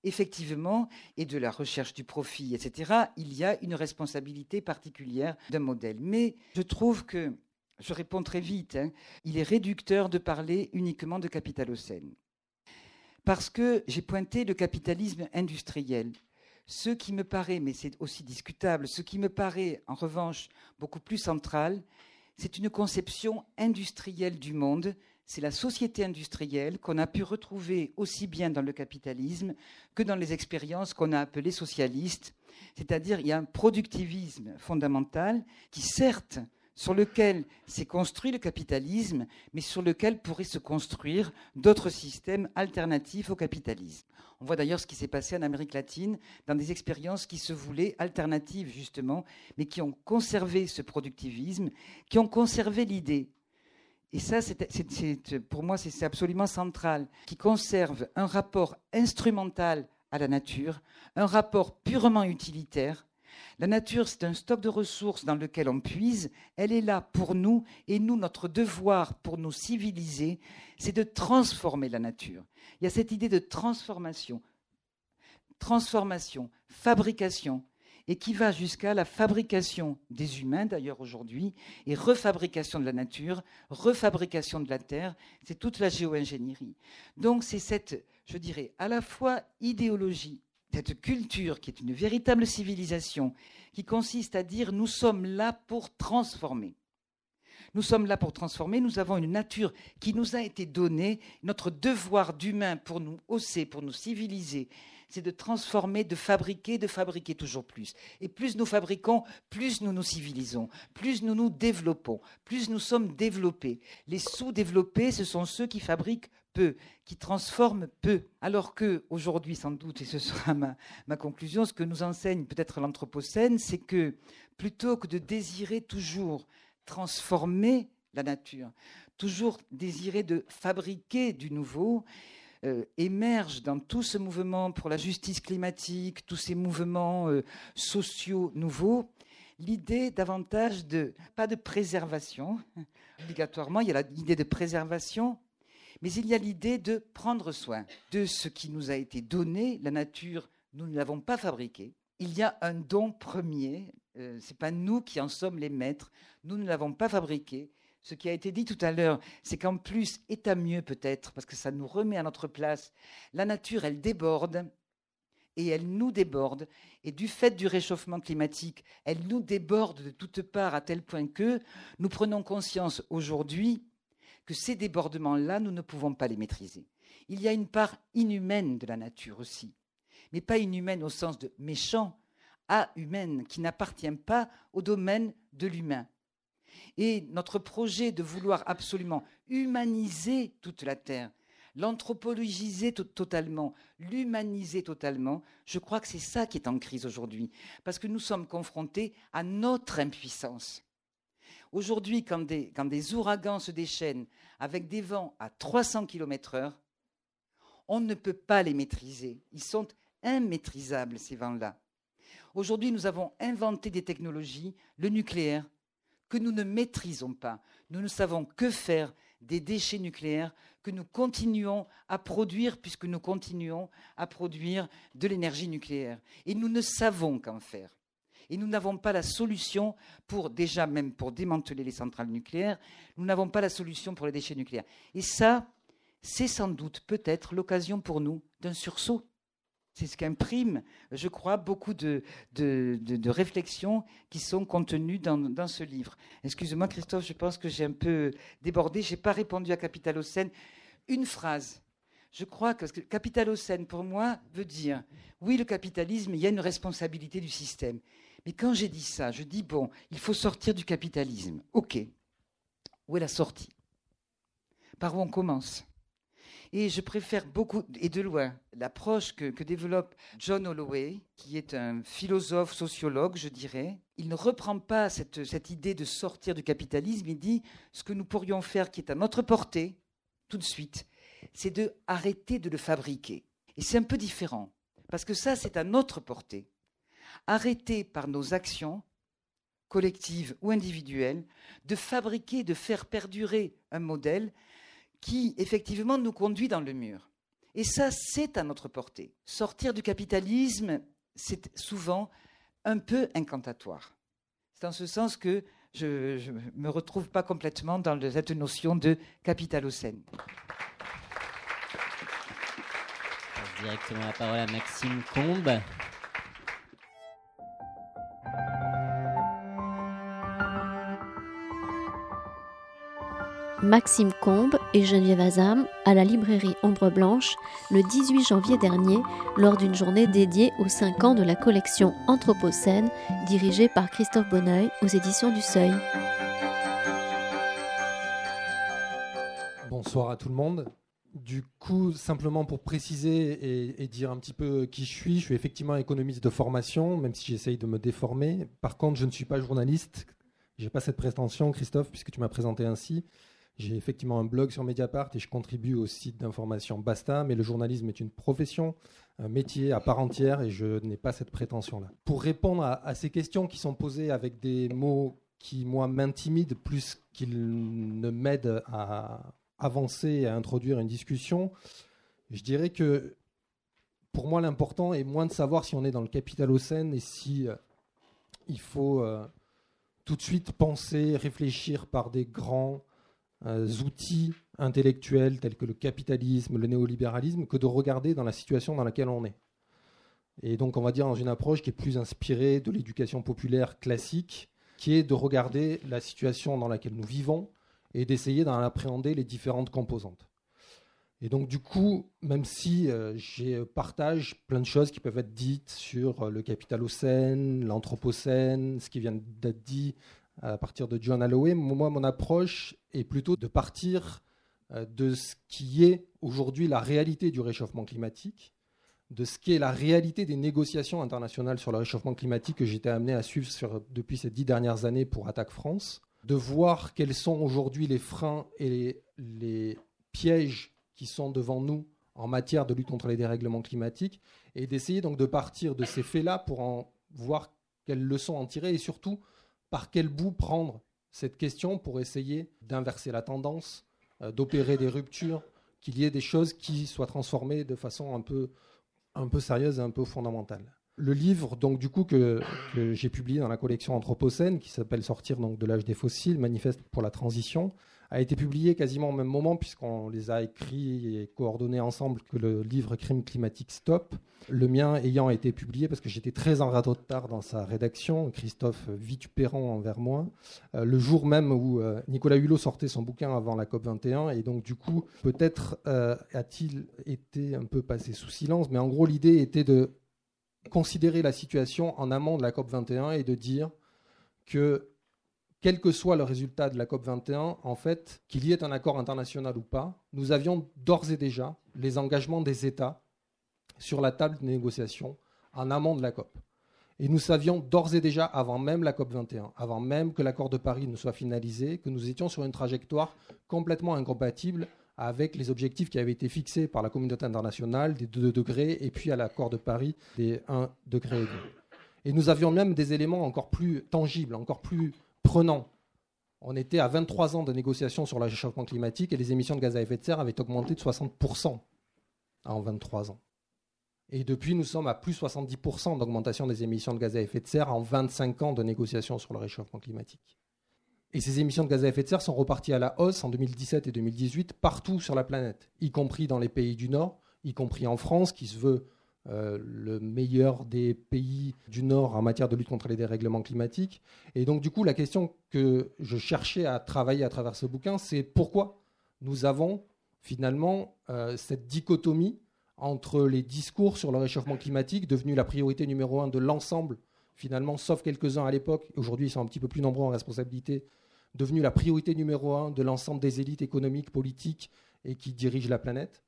effectivement, et de la recherche du profit, etc., il y a une responsabilité particulière d'un modèle. Mais je trouve que, je réponds très vite, hein, il est réducteur de parler uniquement de capitalocène. Parce que j'ai pointé le capitalisme industriel. Ce qui me paraît, mais c'est aussi discutable, ce qui me paraît en revanche beaucoup plus central, c'est une conception industrielle du monde c'est la société industrielle qu'on a pu retrouver aussi bien dans le capitalisme que dans les expériences qu'on a appelées socialistes. C'est-à-dire il y a un productivisme fondamental qui, certes, sur lequel s'est construit le capitalisme, mais sur lequel pourraient se construire d'autres systèmes alternatifs au capitalisme. On voit d'ailleurs ce qui s'est passé en Amérique latine dans des expériences qui se voulaient alternatives, justement, mais qui ont conservé ce productivisme, qui ont conservé l'idée et ça, pour moi, c'est absolument central, qui conserve un rapport instrumental à la nature, un rapport purement utilitaire. La nature, c'est un stock de ressources dans lequel on puise. Elle est là pour nous, et nous, notre devoir pour nous civiliser, c'est de transformer la nature. Il y a cette idée de transformation. Transformation, fabrication, et qui va jusqu'à la fabrication des humains, d'ailleurs aujourd'hui, et refabrication de la nature, refabrication de la terre. C'est toute la géo-ingénierie. Donc c'est cette, je dirais, à la fois idéologie, cette culture qui est une véritable civilisation, qui consiste à dire nous sommes là pour transformer. Nous sommes là pour transformer, nous avons une nature qui nous a été donnée, notre devoir d'humain pour nous hausser, pour nous civiliser, c'est de transformer, de fabriquer, de fabriquer toujours plus. Et plus nous fabriquons, plus nous nous civilisons, plus nous nous développons, plus nous sommes développés. Les sous-développés, ce sont ceux qui fabriquent peu, qui transforment peu. Alors que, aujourd'hui, sans doute, et ce sera ma, ma conclusion, ce que nous enseigne peut-être l'Anthropocène, c'est que plutôt que de désirer toujours transformer la nature, toujours désirer de fabriquer du nouveau, euh, émerge dans tout ce mouvement pour la justice climatique, tous ces mouvements euh, sociaux nouveaux, l'idée davantage de, pas de préservation, obligatoirement, il y a l'idée de préservation, mais il y a l'idée de prendre soin de ce qui nous a été donné. La nature, nous ne l'avons pas fabriquée. Il y a un don premier, euh, ce n'est pas nous qui en sommes les maîtres, nous ne l'avons pas fabriqué. Ce qui a été dit tout à l'heure, c'est qu'en plus, et à mieux peut-être, parce que ça nous remet à notre place, la nature, elle déborde, et elle nous déborde. Et du fait du réchauffement climatique, elle nous déborde de toutes parts à tel point que nous prenons conscience aujourd'hui que ces débordements-là, nous ne pouvons pas les maîtriser. Il y a une part inhumaine de la nature aussi, mais pas inhumaine au sens de méchant, à humaine, qui n'appartient pas au domaine de l'humain. Et notre projet de vouloir absolument humaniser toute la Terre, l'anthropologiser totalement, l'humaniser totalement, je crois que c'est ça qui est en crise aujourd'hui, parce que nous sommes confrontés à notre impuissance. Aujourd'hui, quand des, quand des ouragans se déchaînent avec des vents à 300 km/h, on ne peut pas les maîtriser. Ils sont immaîtrisables, ces vents-là. Aujourd'hui, nous avons inventé des technologies, le nucléaire, que nous ne maîtrisons pas. Nous ne savons que faire des déchets nucléaires que nous continuons à produire puisque nous continuons à produire de l'énergie nucléaire. Et nous ne savons qu'en faire. Et nous n'avons pas la solution pour, déjà même pour démanteler les centrales nucléaires, nous n'avons pas la solution pour les déchets nucléaires. Et ça, c'est sans doute peut-être l'occasion pour nous d'un sursaut. C'est ce qu'imprime, je crois, beaucoup de, réflexions qui sont contenues dans, ce livre. Excusez-moi, Christophe, je pense que j'ai un peu débordé. Je n'ai pas répondu à Capitalocène. Une phrase. Je crois que Capitalocène, pour moi, veut dire oui, le capitalisme, il y a une responsabilité du système. Mais quand j'ai dit ça, je dis bon, il faut sortir du capitalisme. OK. Où est la sortie? Par où on commence? Et je préfère beaucoup, et de loin, l'approche que, développe John Holloway, qui est un philosophe, sociologue, je dirais. Il ne reprend pas cette, cette idée de sortir du capitalisme, il dit ce que nous pourrions faire qui est à notre portée, tout de suite, c'est de arrêter de le fabriquer. Et c'est un peu différent, parce que ça, c'est à notre portée. Arrêter par nos actions, collectives ou individuelles, de fabriquer, de faire perdurer un modèle qui effectivement nous conduit dans le mur. Et ça, c'est à notre portée. Sortir du capitalisme, c'est souvent un peu incantatoire. C'est en ce sens que je ne me retrouve pas complètement dans cette notion de capitalocène. Directement la parole à Maxime Combe. Maxime Combe et Geneviève Azam à la librairie Ombre Blanche le 18 janvier dernier lors d'une journée dédiée aux 5 ans de la collection Anthropocène dirigée par Christophe Bonneuil aux éditions du Seuil. Bonsoir à tout le monde. Du coup, simplement pour préciser et, dire un petit peu qui je suis, je suis effectivement économiste de formation, même si j'essaye de me déformer. Par contre, je ne suis pas journaliste. J'ai pas cette prétention, Christophe, puisque tu m'as présenté ainsi. J'ai effectivement un blog sur Mediapart et je contribue au site d'information Basta, mais le journalisme est une profession, un métier à part entière et je n'ai pas cette prétention-là. Pour répondre à, ces questions qui sont posées avec des mots qui, moi, m'intimident plus qu'ils ne m'aident à avancer et à introduire une discussion, je dirais que pour moi, l'important est moins de savoir si on est dans le capitalocène et si euh, il faut euh, tout de suite penser, réfléchir par des grands outils intellectuels tels que le capitalisme, le néolibéralisme, que de regarder dans la situation dans laquelle on est. Et donc on va dire dans une approche qui est plus inspirée de l'éducation populaire classique, qui est de regarder la situation dans laquelle nous vivons et d'essayer d'en appréhender les différentes composantes. Et donc du coup, même si euh, j'ai partage plein de choses qui peuvent être dites sur euh, le capitalocène, l'anthropocène, ce qui vient d'être dit à partir de John Holloway. Moi, mon approche est plutôt de partir euh, de ce qui est aujourd'hui la réalité du réchauffement climatique, de ce qui est la réalité des négociations internationales sur le réchauffement climatique que j'étais amené à suivre depuis ces dix dernières années pour Attaque France, de voir quels sont aujourd'hui les freins et les, les pièges qui sont devant nous en matière de lutte contre les dérèglements climatiques et d'essayer donc de partir de ces faits-là pour en voir quelles leçons en tirer et surtout par quel bout prendre cette question pour essayer d'inverser la tendance, euh, d'opérer des ruptures, qu'il y ait des choses qui soient transformées de façon un peu, un peu sérieuse et un peu fondamentale. Le livre, donc du coup que, j'ai publié dans la collection Anthropocène, qui s'appelle Sortir donc de l'âge des fossiles, manifeste pour la transition, a été publié quasiment au même moment, puisqu'on les a écrits et coordonnés ensemble que le livre Crime climatique Stop. Le mien ayant été publié, parce que j'étais très en retard dans sa rédaction, Christophe vitupérant envers moi, euh, le jour même où euh, Nicolas Hulot sortait son bouquin avant la COP21, et donc du coup, peut-être euh, a-t-il été un peu passé sous silence, mais en gros, l'idée était de considérer la situation en amont de la COP21 et de dire que quel que soit le résultat de la COP21, en fait, qu'il y ait un accord international ou pas, nous avions d'ores et déjà les engagements des États sur la table de négociation en amont de la COP. Et nous savions d'ores et déjà, avant même la COP21, avant même que l'accord de Paris ne soit finalisé, que nous étions sur une trajectoire complètement incompatible avec les objectifs qui avaient été fixés par la communauté internationale des 2 degrés et puis à l'accord de Paris des 1 degré et nous avions même des éléments encore plus tangibles, encore plus prenant. On était à 23 ans de négociations sur le réchauffement climatique et les émissions de gaz à effet de serre avaient augmenté de 60% en 23 ans. Et depuis, nous sommes à plus 70% d'augmentation des émissions de gaz à effet de serre en 25 ans de négociations sur le réchauffement climatique. Et ces émissions de gaz à effet de serre sont reparties à la hausse en 2017 et 2018 partout sur la planète, y compris dans les pays du Nord, y compris en France, qui se veut euh, le meilleur des pays du Nord en matière de lutte contre les dérèglements climatiques. Et donc, du coup, la question que je cherchais à travailler à travers ce bouquin, c'est pourquoi nous avons finalement euh, cette dichotomie entre les discours sur le réchauffement climatique, devenu la priorité numéro un de l'ensemble, finalement, sauf quelques-uns à l'époque, aujourd'hui ils sont un petit peu plus nombreux en responsabilité, devenu la priorité numéro un de l'ensemble des élites économiques, politiques et qui dirigent la planète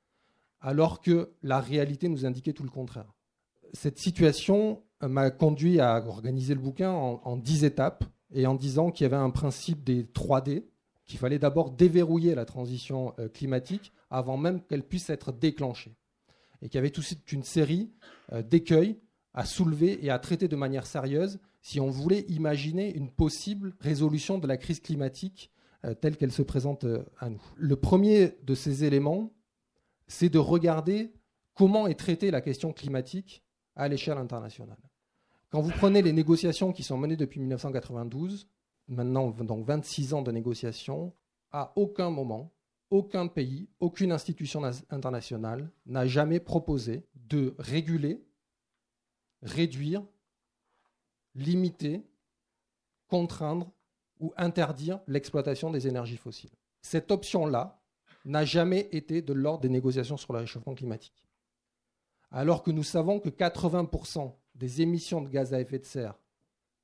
alors que la réalité nous indiquait tout le contraire. Cette situation euh, m'a conduit à organiser le bouquin en, dix étapes et en disant qu'il y avait un principe des 3D, qu'il fallait d'abord déverrouiller la transition euh, climatique avant même qu'elle puisse être déclenchée. Et qu'il y avait toute une série euh, d'écueils à soulever et à traiter de manière sérieuse si on voulait imaginer une possible résolution de la crise climatique telle qu'elle se présente à nous. Le premier de ces éléments, c'est de regarder comment est traitée la question climatique à l'échelle internationale. Quand vous prenez les négociations qui sont menées depuis 1992, maintenant donc 26 ans de négociations, à aucun moment, aucun pays, aucune institution internationale n'a jamais proposé de réguler, réduire, limiter, contraindre ou interdire l'exploitation des énergies fossiles. Cette option-là, n'a jamais été de l'ordre des négociations sur le réchauffement climatique. Alors que nous savons que 80% des émissions de gaz à effet de serre,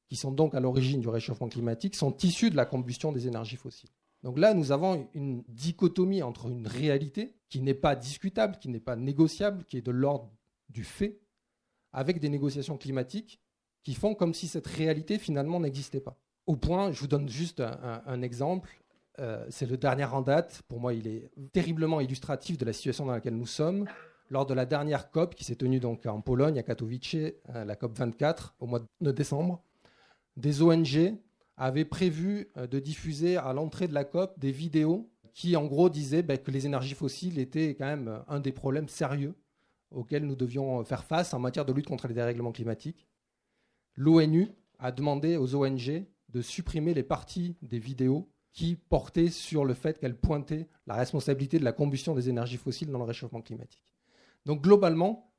qui sont donc à l'origine du réchauffement climatique, sont issues de la combustion des énergies fossiles. Donc là, nous avons une dichotomie entre une réalité qui n'est pas discutable, qui n'est pas négociable, qui est de l'ordre du fait, avec des négociations climatiques qui font comme si cette réalité finalement n'existait pas. Au point, je vous donne juste un, exemple, euh, c'est le dernier en date. Pour moi, il est terriblement illustratif de la situation dans laquelle nous sommes. Lors de la dernière COP qui s'est tenue donc en Pologne, à Katowice, euh, la COP 24, au mois de décembre, des ONG avaient prévu euh, de diffuser à l'entrée de la COP des vidéos qui, en gros, disaient ben, que les énergies fossiles étaient quand même un des problèmes sérieux auxquels nous devions faire face en matière de lutte contre les dérèglements climatiques. L'ONU a demandé aux ONG de supprimer les parties des vidéos qui portait sur le fait qu'elle pointait la responsabilité de la combustion des énergies fossiles dans le réchauffement climatique. Donc globalement,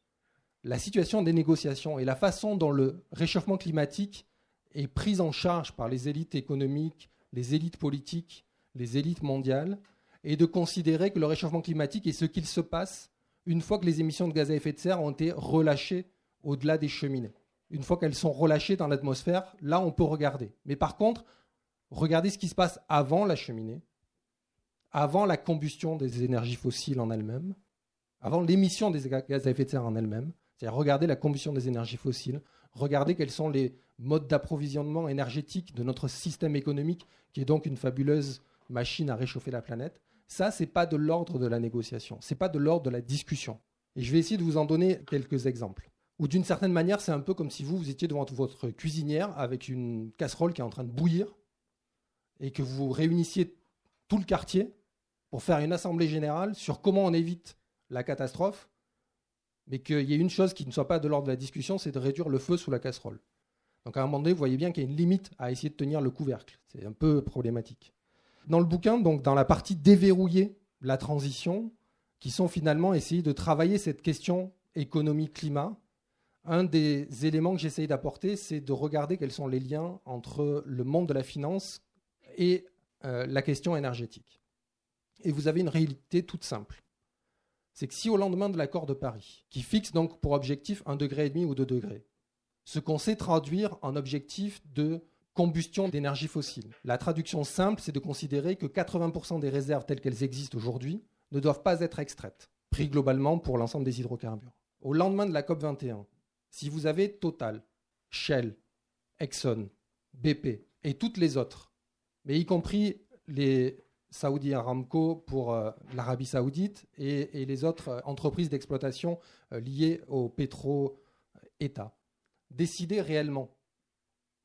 la situation des négociations et la façon dont le réchauffement climatique est pris en charge par les élites économiques, les élites politiques, les élites mondiales, est de considérer que le réchauffement climatique est ce qu'il se passe une fois que les émissions de gaz à effet de serre ont été relâchées au-delà des cheminées. Une fois qu'elles sont relâchées dans l'atmosphère, là on peut regarder. Mais par contre, regardez ce qui se passe avant la cheminée, avant la combustion des énergies fossiles en elles-mêmes, avant l'émission des gaz à effet de serre en elles-mêmes. C'est-à-dire regarder la combustion des énergies fossiles, Regardez quels sont les modes d'approvisionnement énergétique de notre système économique, qui est donc une fabuleuse machine à réchauffer la planète. Ça, c'est pas de l'ordre de la négociation, c'est pas de l'ordre de la discussion. Et je vais essayer de vous en donner quelques exemples. Ou d'une certaine manière, c'est un peu comme si vous, vous étiez devant votre cuisinière avec une casserole qui est en train de bouillir et que vous réunissiez tout le quartier pour faire une assemblée générale sur comment on évite la catastrophe, mais qu'il y ait une chose qui ne soit pas de l'ordre de la discussion, c'est de réduire le feu sous la casserole. Donc à un moment donné, vous voyez bien qu'il y a une limite à essayer de tenir le couvercle. C'est un peu problématique. Dans le bouquin, donc dans la partie déverrouiller la transition, qui sont finalement essayer de travailler cette question économie-climat, un des éléments que j'essaye d'apporter, c'est de regarder quels sont les liens entre le monde de la finance et euh, la question énergétique. Et vous avez une réalité toute simple. C'est que si au lendemain de l'accord de Paris, qui fixe donc pour objectif un degré et demi ou deux degrés, ce qu'on sait traduire en objectif de combustion d'énergie fossile. La traduction simple, c'est de considérer que 80% des réserves telles qu'elles existent aujourd'hui ne doivent pas être extraites, pris globalement pour l'ensemble des hydrocarbures. Au lendemain de la COP 21, si vous avez Total, Shell, Exxon, BP et toutes les autres, mais y compris les Saudi Aramco pour euh, l'Arabie Saoudite et, les autres euh, entreprises d'exploitation euh, liées au pétro-État, décider réellement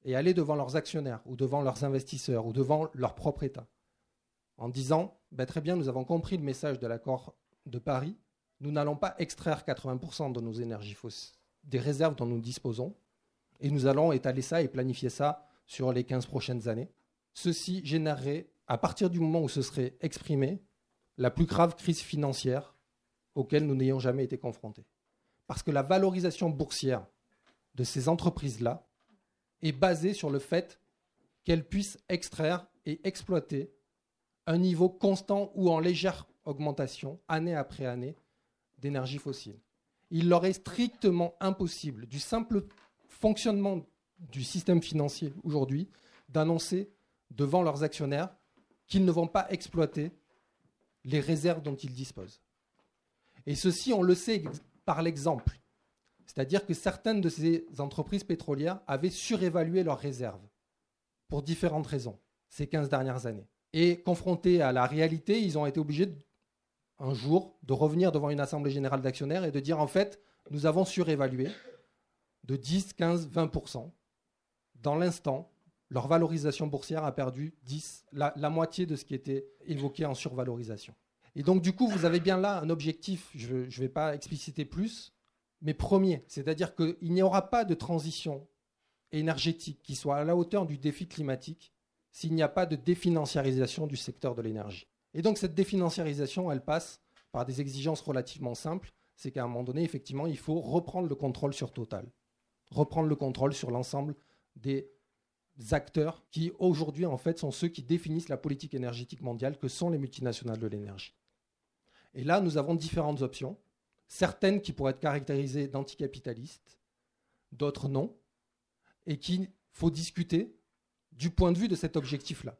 et aller devant leurs actionnaires ou devant leurs investisseurs ou devant leur propre État en disant ben, très bien, nous avons compris le message de l'accord de Paris, nous n'allons pas extraire 80% de nos énergies fossiles des réserves dont nous disposons, et nous allons étaler ça et planifier ça sur les 15 prochaines années. Ceci générerait, à partir du moment où ce serait exprimé, la plus grave crise financière auquel nous n'ayons jamais été confrontés. Parce que la valorisation boursière de ces entreprises-là est basée sur le fait qu'elles puissent extraire et exploiter un niveau constant ou en légère augmentation, année après année, d'énergie fossile il leur est strictement impossible, du simple fonctionnement du système financier aujourd'hui, d'annoncer devant leurs actionnaires qu'ils ne vont pas exploiter les réserves dont ils disposent. Et ceci, on le sait par l'exemple. C'est-à-dire que certaines de ces entreprises pétrolières avaient surévalué leurs réserves pour différentes raisons ces 15 dernières années. Et confrontés à la réalité, ils ont été obligés un jour de revenir devant une assemblée générale d'actionnaires et de dire en fait, nous avons surévalué de 10, 15, 20%. Dans l'instant, leur valorisation boursière a perdu 10, la, la, moitié de ce qui était évoqué en survalorisation. Et donc, du coup, vous avez bien là un objectif, je ne vais pas expliciter plus, mais premier, c'est-à-dire qu'il n'y aura pas de transition énergétique qui soit à la hauteur du défi climatique s'il n'y a pas de définanciarisation du secteur de l'énergie. Et donc cette définanciarisation, elle passe par des exigences relativement simples. C'est qu'à un moment donné, effectivement, il faut reprendre le contrôle sur Total, reprendre le contrôle sur l'ensemble des acteurs qui aujourd'hui en fait sont ceux qui définissent la politique énergétique mondiale que sont les multinationales de l'énergie. Et là, nous avons différentes options, certaines qui pourraient être caractérisées d'anticapitalistes, d'autres non, et qu'il faut discuter du point de vue de cet objectif-là,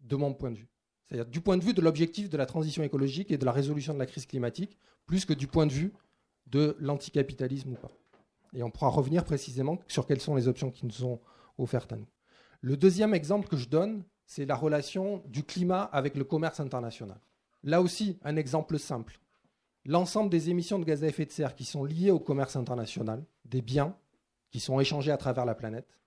de mon point de vue. C'est-à-dire du point de vue de l'objectif de la transition écologique et de la résolution de la crise climatique, plus que du point de vue de l'anticapitalisme ou pas. Et on pourra revenir précisément sur quelles sont les options qui nous sont à nous. Le deuxième exemple que je donne, c'est la relation du climat avec le commerce international. Là aussi, un exemple simple. L'ensemble des émissions de gaz à effet de serre qui sont liées au commerce international, des biens qui sont échangés à travers la planète,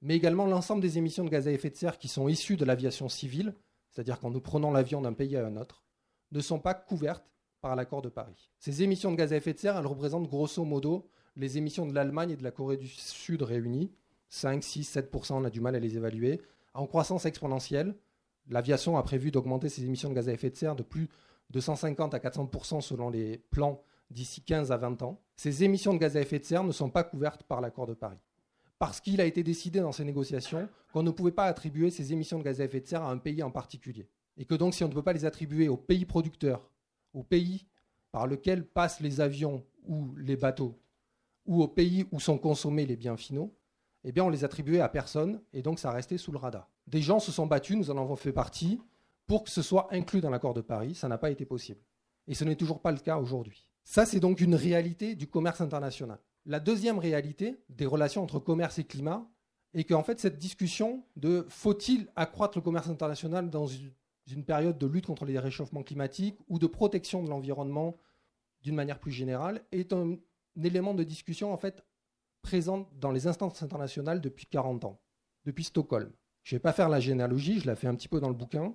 mais également l'ensemble des émissions de gaz à effet de serre qui sont issues de l'aviation civile, c'est-à-dire quand nous prenons l'avion d'un pays à un autre, ne sont pas couvertes par l'accord de Paris. Ces émissions de gaz à effet de serre, elles représentent grosso modo les émissions de l'Allemagne et de la Corée du Sud réunies. 5, 6, 7% on a du mal à les évaluer. En croissance exponentielle, l'aviation a prévu d'augmenter ses émissions de gaz à effet de serre de plus de 150 à 400% selon les plans d'ici 15 à 20 ans. Ces émissions de gaz à effet de serre ne sont pas couvertes par l'accord de Paris parce qu'il a été décidé dans ces négociations qu'on ne pouvait pas attribuer ces émissions de gaz à effet de serre à un pays en particulier. Et que donc si on ne peut pas les attribuer au pays producteur, au pays par lequel passent les avions ou les bateaux, ou au pays où sont consommés les biens finaux, eh bien on les attribuait à personne et donc ça restait sous le radar. Des gens se sont battus, nous en avons fait partie, pour que ce soit inclus dans l'accord de Paris. Ça n'a pas été possible. Et ce n'est toujours pas le cas aujourd'hui. Ça, c'est donc une réalité du commerce international. la deuxième réalité des relations entre commerce et climat est qu'en fait, cette discussion de faut-il accroître le commerce international dans une période de lutte contre les réchauffements climatiques ou de protection de l'environnement d'une manière plus générale est un, élément de discussion en fait présent dans les instances internationales depuis 40 ans, depuis Stockholm. Je ne vais pas faire la généalogie, je la fais un petit peu dans le bouquin,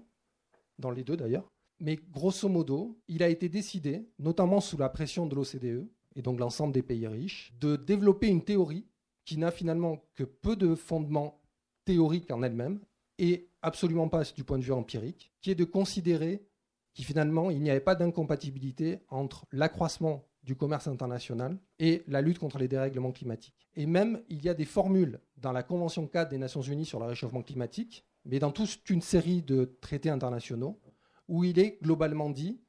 dans les deux d'ailleurs. Mais grosso modo, il a été décidé, notamment sous la pression de l'OCDE et donc l'ensemble des pays riches, de développer une théorie qui n'a finalement que peu de fondements théoriques en elle-même et absolument pas du point de vue empirique, qui est de considérer qu'il finalement il n'y avait pas d'incompatibilité entre l'accroissement du commerce international et la lutte contre les dérèglements climatiques. Et même, il y a des formules dans la Convention 4 des Nations Unies sur le réchauffement climatique, mais dans toute une série de traités internationaux, où il est globalement dit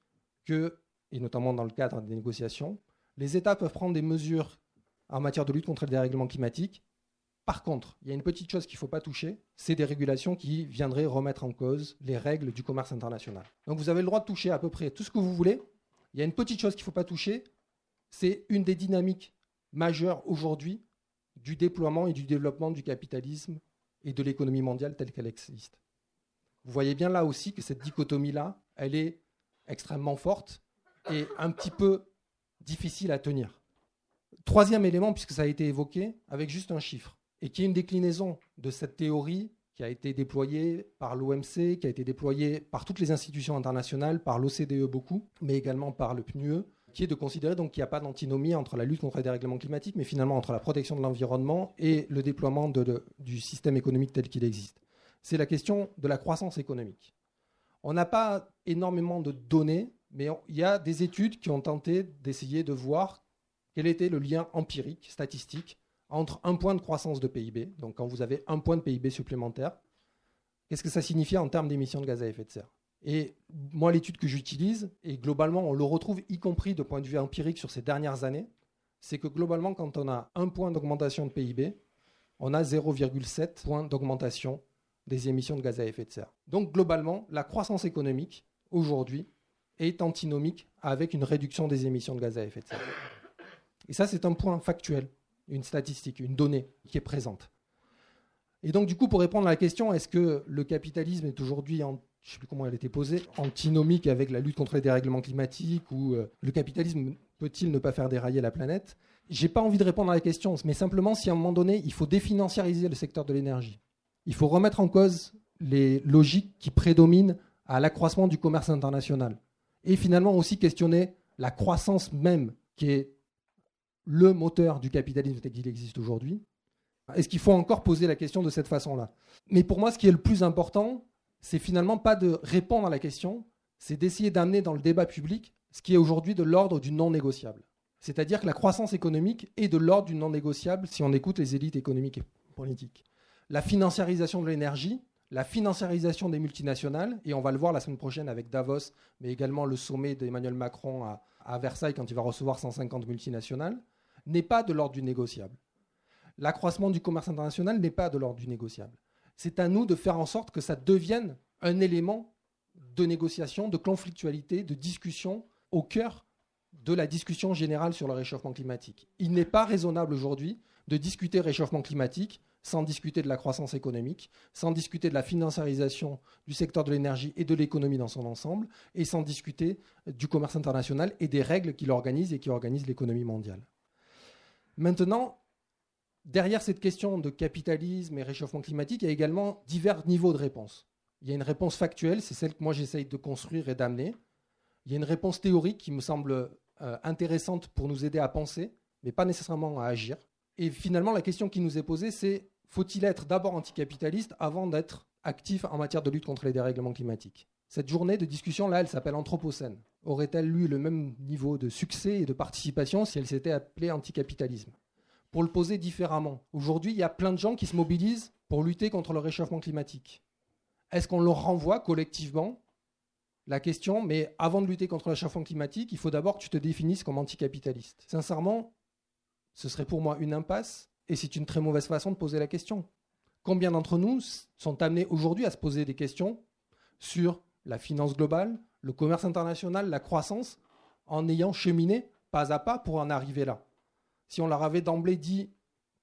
que, et notamment dans le cadre des négociations, les États peuvent prendre des mesures en matière de lutte contre les dérèglements climatiques. Par contre, il y a une petite chose qu'il ne faut pas toucher, c'est des régulations qui viendraient remettre en cause les règles du commerce international. Donc vous avez le droit de toucher à peu près tout ce que vous voulez. Il y a une petite chose qu'il ne faut pas toucher, c'est une des dynamiques majeures aujourd'hui du déploiement et du développement du capitalisme et de l'économie mondiale telle qu'elle existe. Vous voyez bien là aussi que cette dichotomie-là, elle est extrêmement forte et un petit peu difficile à tenir. Troisième élément, puisque ça a été évoqué, avec juste un chiffre, et qui est une déclinaison de cette théorie qui a été déployée par l'OMC, qui a été déployée par toutes les institutions internationales, par l'OCDE beaucoup, mais également par le PNUE, qui est de considérer donc qu'il n'y a pas d'antinomie entre la lutte contre les dérèglements climatiques, mais finalement entre la protection de l'environnement et le déploiement du système économique tel qu'il existe. C'est la question de la croissance économique. On n'a pas énormément de données, mais il y a des études qui ont tenté d'essayer de voir quel était le lien empirique, statistique, entre un point de croissance de PIB, donc quand vous avez un point de PIB supplémentaire, qu'est-ce que ça signifie en termes d'émissions de gaz à effet de serre? Et moi, l'étude que j'utilise, et globalement, on le retrouve y compris de point de vue empirique sur ces dernières années, c'est que globalement, quand on a un point d'augmentation de PIB, on a 0,7 points d'augmentation des émissions de gaz à effet de serre. Donc globalement, la croissance économique, aujourd'hui, est antinomique avec une réduction des émissions de gaz à effet de serre. Et ça, c'est un point factuel, une statistique, une donnée qui est présente. Et donc, du coup, pour répondre à la question, est-ce que le capitalisme est aujourd'hui en je ne sais plus comment elle était posée, antinomique avec la lutte contre les dérèglements climatiques ou euh, le capitalisme peut-il ne pas faire dérailler la planète? J'ai pas envie de répondre à la question, mais simplement si à un moment donné, il faut définanciariser le secteur de l'énergie. Il faut remettre en cause les logiques qui prédominent à l'accroissement du commerce international. Et finalement aussi questionner la croissance même qui est le moteur du capitalisme tel qu'il existe aujourd'hui. Est-ce qu'il faut encore poser la question de cette façon-là? Mais pour moi, ce qui est le plus important, c'est finalement pas de répondre à la question, c'est d'essayer d'amener dans le débat public ce qui est aujourd'hui de l'ordre du non négociable. C'est-à-dire que la croissance économique est de l'ordre du non négociable si on écoute les élites économiques et politiques. La financiarisation de l'énergie, la financiarisation des multinationales, et on va le voir la semaine prochaine avec Davos, mais également le sommet d'Emmanuel Macron à, à Versailles quand il va recevoir 150 multinationales, n'est pas de l'ordre du négociable. L'accroissement du commerce international n'est pas de l'ordre du négociable c'est à nous de faire en sorte que ça devienne un élément de négociation, de conflictualité, de discussion au cœur de la discussion générale sur le réchauffement climatique. Il n'est pas raisonnable aujourd'hui de discuter réchauffement climatique sans discuter de la croissance économique, sans discuter de la financiarisation du secteur de l'énergie et de l'économie dans son ensemble, et sans discuter du commerce international et des règles qui l'organisent et qui organisent l'économie mondiale. Maintenant, derrière cette question de capitalisme et réchauffement climatique, il y a également divers niveaux de réponse. Il y a une réponse factuelle, c'est celle que moi j'essaye de construire et d'amener. Il y a une réponse théorique qui me semble euh, intéressante pour nous aider à penser, mais pas nécessairement à agir. Et finalement, la question qui nous est posée, c'est faut-il être d'abord anticapitaliste avant d'être actif en matière de lutte contre les dérèglements climatiques? Cette journée de discussion, là, elle s'appelle Anthropocène. Aurait-elle eu le même niveau de succès et de participation si elle s'était appelée anticapitalisme? Pour le poser différemment. Aujourd'hui, il y a plein de gens qui se mobilisent pour lutter contre le réchauffement climatique. Est-ce qu'on leur renvoie collectivement la question, mais avant de lutter contre le réchauffement climatique, il faut d'abord que tu te définisses comme anticapitaliste Sincèrement, ce serait pour moi une impasse et c'est une très mauvaise façon de poser la question. Combien d'entre nous sont amenés aujourd'hui à se poser des questions sur la finance globale, le commerce international, la croissance, en ayant cheminé pas à pas pour en arriver là? Si on leur avait d'emblée dit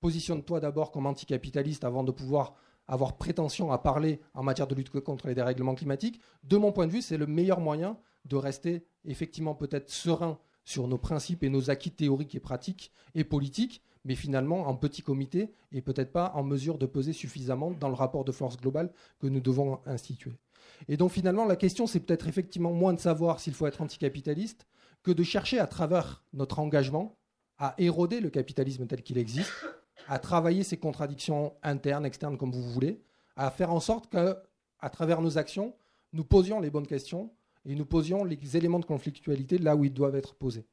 positionne-toi d'abord comme anticapitaliste avant de pouvoir avoir prétention à parler en matière de lutte contre les dérèglements climatiques, de mon point de vue, c'est le meilleur moyen de rester effectivement peut-être serein sur nos principes et nos acquis théoriques et pratiques et politiques, mais finalement en petit comité et peut-être pas en mesure de peser suffisamment dans le rapport de force globale que nous devons instituer. Et donc finalement, la question, c'est peut-être effectivement moins de savoir s'il faut être anticapitaliste que de chercher à travers notre engagement à éroder le capitalisme tel qu'il existe, à travailler ses contradictions internes, externes, comme vous voulez, à faire en sorte que, à travers nos actions, nous posions les bonnes questions et nous posions les éléments de conflictualité là où ils doivent être posés.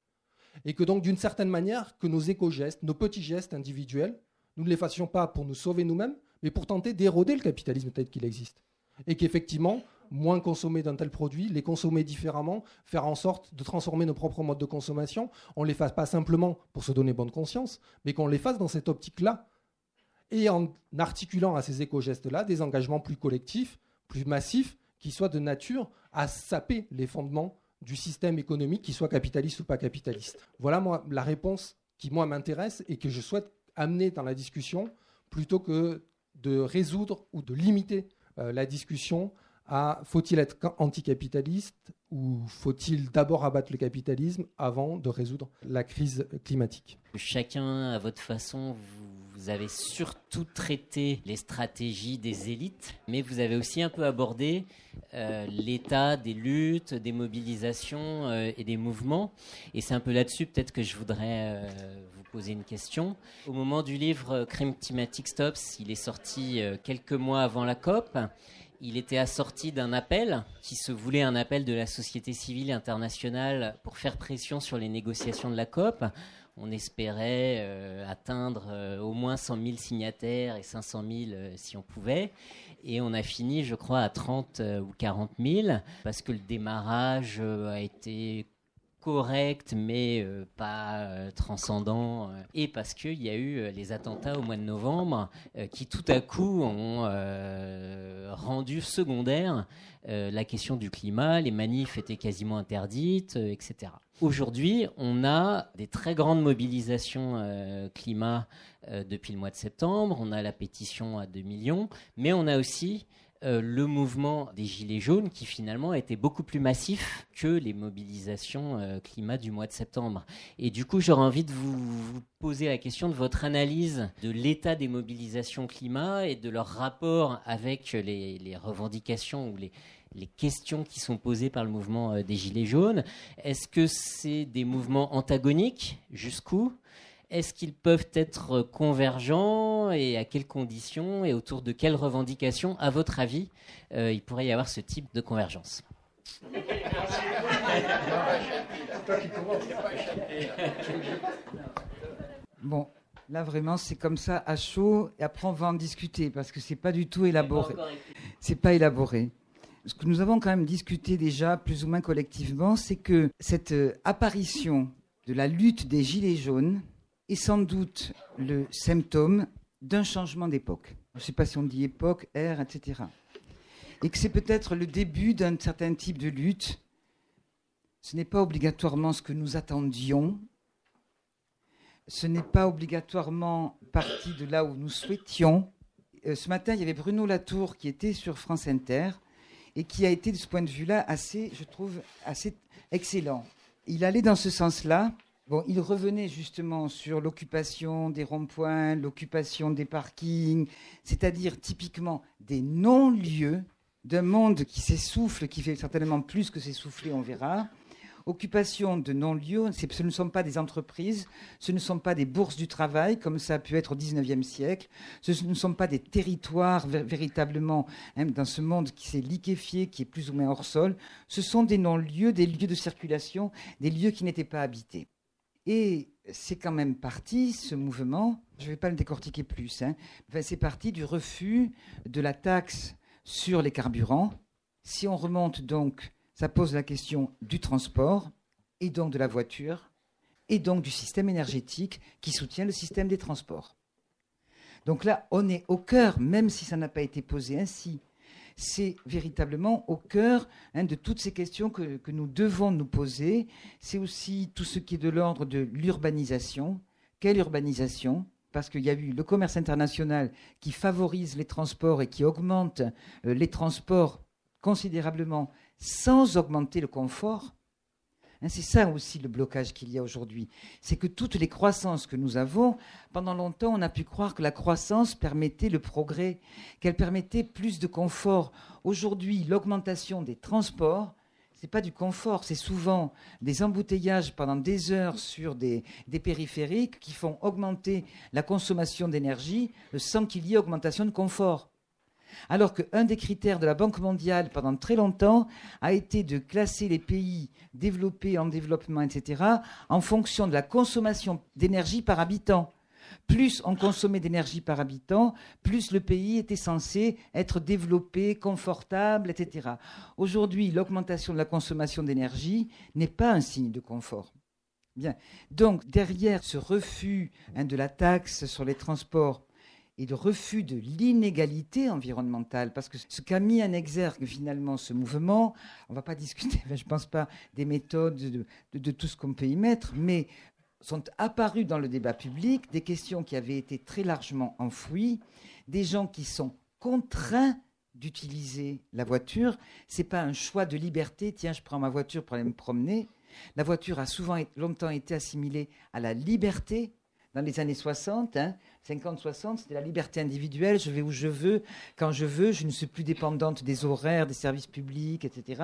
Et que donc, d'une certaine manière, que nos éco-gestes, nos petits gestes individuels, nous ne les fassions pas pour nous sauver nous-mêmes, mais pour tenter d'éroder le capitalisme tel qu'il existe. Et qu'effectivement, moins consommer d'un tel produit, les consommer différemment, faire en sorte de transformer nos propres modes de consommation. On ne les fasse pas simplement pour se donner bonne conscience, mais qu'on les fasse dans cette optique-là. Et en articulant à ces éco-gestes-là des engagements plus collectifs, plus massifs, qui soient de nature à saper les fondements du système économique, qu'il soit capitaliste ou pas capitaliste. Voilà la réponse qui moi m'intéresse et que je souhaite amener dans la discussion plutôt que de résoudre ou de limiter euh, la discussion faut-il être anticapitaliste ou faut-il d'abord abattre le capitalisme avant de résoudre la crise climatique? Chacun à votre façon, vous avez surtout traité les stratégies des élites, mais vous avez aussi un peu abordé euh, l'état des luttes, des mobilisations euh, et des mouvements. Et c'est un peu là-dessus peut-être que je voudrais euh, vous poser une question. Au moment du livre Crime Climatic Stops, il est sorti quelques mois avant la COP il était assorti d'un appel qui se voulait un appel de la société civile internationale pour faire pression sur les négociations de la COP. On espérait euh, atteindre euh, au moins 100 000 signataires et 500 000 euh, si on pouvait. Et on a fini, je crois, à 30 ou 40 000 parce que le démarrage a été correct mais euh, pas euh, transcendant euh, et parce qu'il y a eu les attentats au mois de novembre qui tout à coup ont rendu secondaire la question du climat, les manifs étaient quasiment interdites, etc. Aujourd'hui, on a des très grandes mobilisations climat depuis le mois de septembre, on a la pétition à 2 millions, mais on a aussi euh, le mouvement des Gilets jaunes qui finalement été beaucoup plus massif que les mobilisations euh, climat du mois de septembre. Et du coup, j'aurais envie de vous, poser la question de votre analyse de l'état des mobilisations climat et de leur rapport avec les, revendications ou les, les questions qui sont posées par le mouvement euh, des Gilets jaunes. Est-ce que c'est des mouvements antagoniques Jusqu'où? Est-ce qu'ils peuvent être convergents et à quelles conditions et autour de quelles revendications, à votre avis, euh, il pourrait y avoir ce type de convergence? Bon, là vraiment c'est comme ça à chaud et après on va en discuter parce que c'est pas du tout élaboré. C'est pas élaboré. Ce que nous avons quand même discuté déjà plus ou moins collectivement, c'est que cette euh, apparition de la lutte des gilets jaunes est sans doute le symptôme d'un changement d'époque. Je ne sais pas si on dit époque, ère, etc. Et que c'est peut-être le début d'un certain type de lutte. Ce n'est pas obligatoirement ce que nous attendions. Ce n'est pas obligatoirement parti de là où nous souhaitions. Euh, ce matin, il y avait Bruno Latour qui était sur France Inter et qui a été, de ce point de vue-là, assez, je trouve, assez excellent. Il allait dans ce sens-là Il revenait justement sur l'occupation des ronds-points, l'occupation des parkings, c'est-à-dire typiquement des non-lieux d'un monde qui s'essouffle, qui fait certainement plus que s'essouffler, on verra. Occupation de non-lieux, ce ne sont pas des entreprises, ce ne sont pas des bourses du travail, comme ça a pu être au XIXe siècle, ce ne sont pas des territoires véritablement hein, dans ce monde qui s'est liquéfié, qui est plus ou moins hors sol, ce sont des non-lieux, des lieux de circulation, des lieux qui n'étaient pas habités. Et c'est quand même parti, ce mouvement, je ne vais pas le décortiquer plus, hein, c'est parti du refus de la taxe sur les carburants. Si on remonte donc, ça pose la question du transport et donc de la voiture et donc du système énergétique qui soutient le système des transports. Donc là, on est au cœur, même si ça n'a pas été posé ainsi, c'est véritablement au cœur hein, de toutes ces questions que, nous devons nous poser. C'est aussi tout ce qui est de l'ordre de l'urbanisation, Quelle urbanisation? Parce qu'il y a eu le commerce international qui favorise les transports et qui augmente euh, les transports considérablement sans augmenter le confort. Hein, c'est ça aussi le blocage qu'il y a aujourd'hui. C'est que toutes les croissances que nous avons, pendant longtemps, on a pu croire que la croissance permettait le progrès, qu'elle permettait plus de confort. Aujourd'hui, l'augmentation des transports, ce n'est pas du confort, c'est souvent des embouteillages pendant des heures sur des, des périphériques qui font augmenter la consommation d'énergie sans qu'il y ait augmentation de confort. Alors qu'un des critères de la Banque mondiale pendant très longtemps a été de classer les pays développés en développement, etc., en fonction de la consommation d'énergie par habitant. Plus on consommait d'énergie par habitant, plus le pays était censé être développé, confortable, etc. Aujourd'hui, l'augmentation de la consommation d'énergie n'est pas un signe de confort. Bien. Donc, derrière ce refus hein, de la taxe sur les transports et le refus de l'inégalité environnementale, parce que ce qu'a mis en exergue finalement ce mouvement, on ne va pas discuter, je ne pense pas des méthodes, de, tout ce qu'on peut y mettre, mais sont apparues dans le débat public des questions qui avaient été très largement enfouies, des gens qui sont contraints d'utiliser la voiture. Ce n'est pas un choix de liberté, tiens, je prends ma voiture pour aller me promener. La voiture a souvent longtemps été assimilée à la liberté. Dans les années 60, 50-60, c'était la liberté individuelle, je vais où je veux, quand je veux, je ne suis plus dépendante des horaires, des services publics, etc.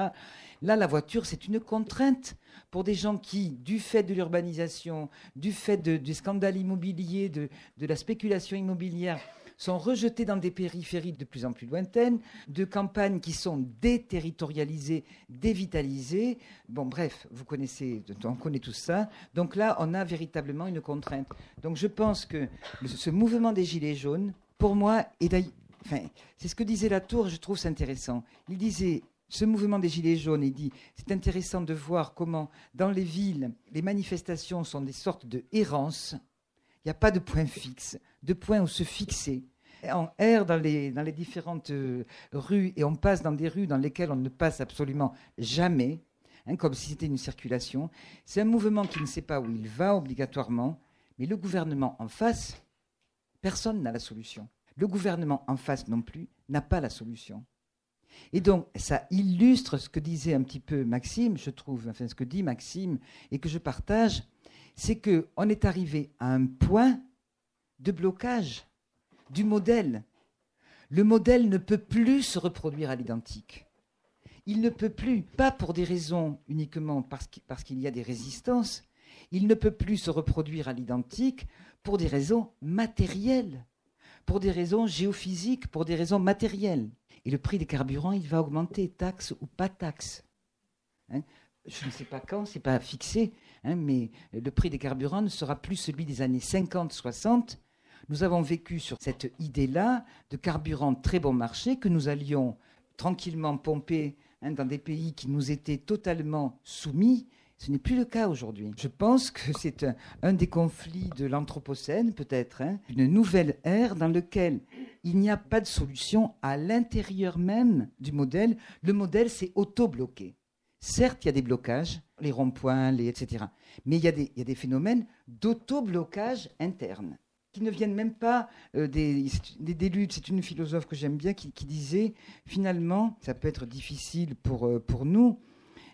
Là, la voiture, c'est une contrainte pour des gens qui, du fait de l'urbanisation, du fait du scandale immobilier, de, de la spéculation immobilière, sont rejetés dans des périphéries de plus en plus lointaines, de campagnes qui sont déterritorialisées, dévitalisées. Bon, bref, vous connaissez, on connaît tout ça. Donc là, on a véritablement une contrainte. Donc je pense que ce mouvement des Gilets jaunes, pour moi, et enfin, c'est ce que disait Latour, je trouve c'est intéressant. Il disait ce mouvement des Gilets jaunes, il dit, c'est intéressant de voir comment dans les villes, les manifestations sont des sortes de errance. Il n'y a pas de point fixe de points où se fixer. On erre dans les, dans les différentes euh, rues et on passe dans des rues dans lesquelles on ne passe absolument jamais, hein, comme si c'était une circulation. C'est un mouvement qui ne sait pas où il va obligatoirement, mais le gouvernement en face, personne n'a la solution. Le gouvernement en face non plus n'a pas la solution. Et donc, ça illustre ce que disait un petit peu Maxime, je trouve, enfin ce que dit Maxime, et que je partage, c'est qu'on est arrivé à un point de blocage du modèle. Le modèle ne peut plus se reproduire à l'identique. Il ne peut plus, pas pour des raisons uniquement parce qu'il y a des résistances, il ne peut plus se reproduire à l'identique pour des raisons matérielles, pour des raisons géophysiques, pour des raisons matérielles. Et le prix des carburants, il va augmenter, taxe ou pas taxe. Hein? Je ne sais pas quand, c'est pas fixé, hein, mais le prix des carburants ne sera plus celui des années 50-60, nous avons vécu sur cette idée-là de carburant très bon marché que nous allions tranquillement pomper hein, dans des pays qui nous étaient totalement soumis. Ce n'est plus le cas aujourd'hui. Je pense que c'est un, des conflits de l'Anthropocène, peut-être, hein, une nouvelle ère dans laquelle il n'y a pas de solution à l'intérieur même du modèle. Le modèle s'est auto-bloqué. Certes, il y a des blocages, les ronds-points, les, etc. Mais il y a des, des phénomènes d'auto-blocage interne qui ne viennent même pas euh, des, des, luttes. C'est une philosophe que j'aime bien qui, disait, finalement, ça peut être difficile pour, euh, pour nous,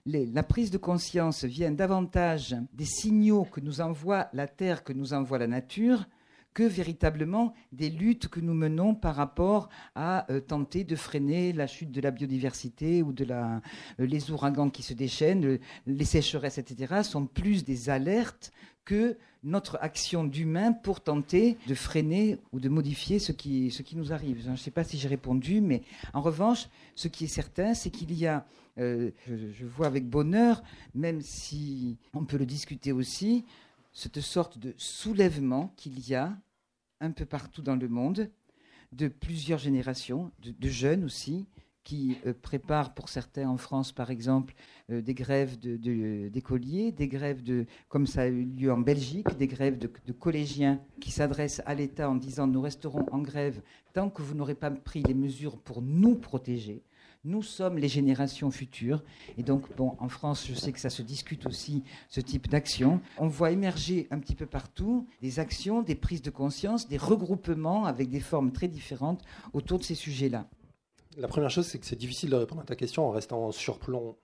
la prise de conscience vient davantage des signaux que nous envoie la Terre, que nous envoie la nature, que véritablement des luttes que nous menons par rapport à euh, tenter de freiner la chute de la biodiversité ou de la, les ouragans qui se déchaînent, les sécheresses, etc., sont plus des alertes que notre action d'humain pour tenter de freiner ou de modifier ce qui, ce qui nous arrive. Je ne sais pas si j'ai répondu, mais en revanche, ce qui est certain, c'est qu'il y a, euh, je, vois avec bonheur, même si on peut le discuter aussi, cette sorte de soulèvement qu'il y a un peu partout dans le monde, de plusieurs générations, de jeunes aussi, qui euh, prépare pour certains en France, par exemple, euh, des grèves d'écoliers, de, des grèves de, comme ça a eu lieu en Belgique, des grèves de, collégiens qui s'adressent à l'État en disant nous resterons en grève tant que vous n'aurez pas pris les mesures pour nous protéger. Nous sommes les générations futures. Et donc, bon, en France, je sais que ça se discute aussi, ce type d'action. On voit émerger un petit peu partout des actions, des prises de conscience, des regroupements avec des formes très différentes autour de ces sujets-là. La première chose, c'est que c'est difficile de répondre à ta question en restant en surplomb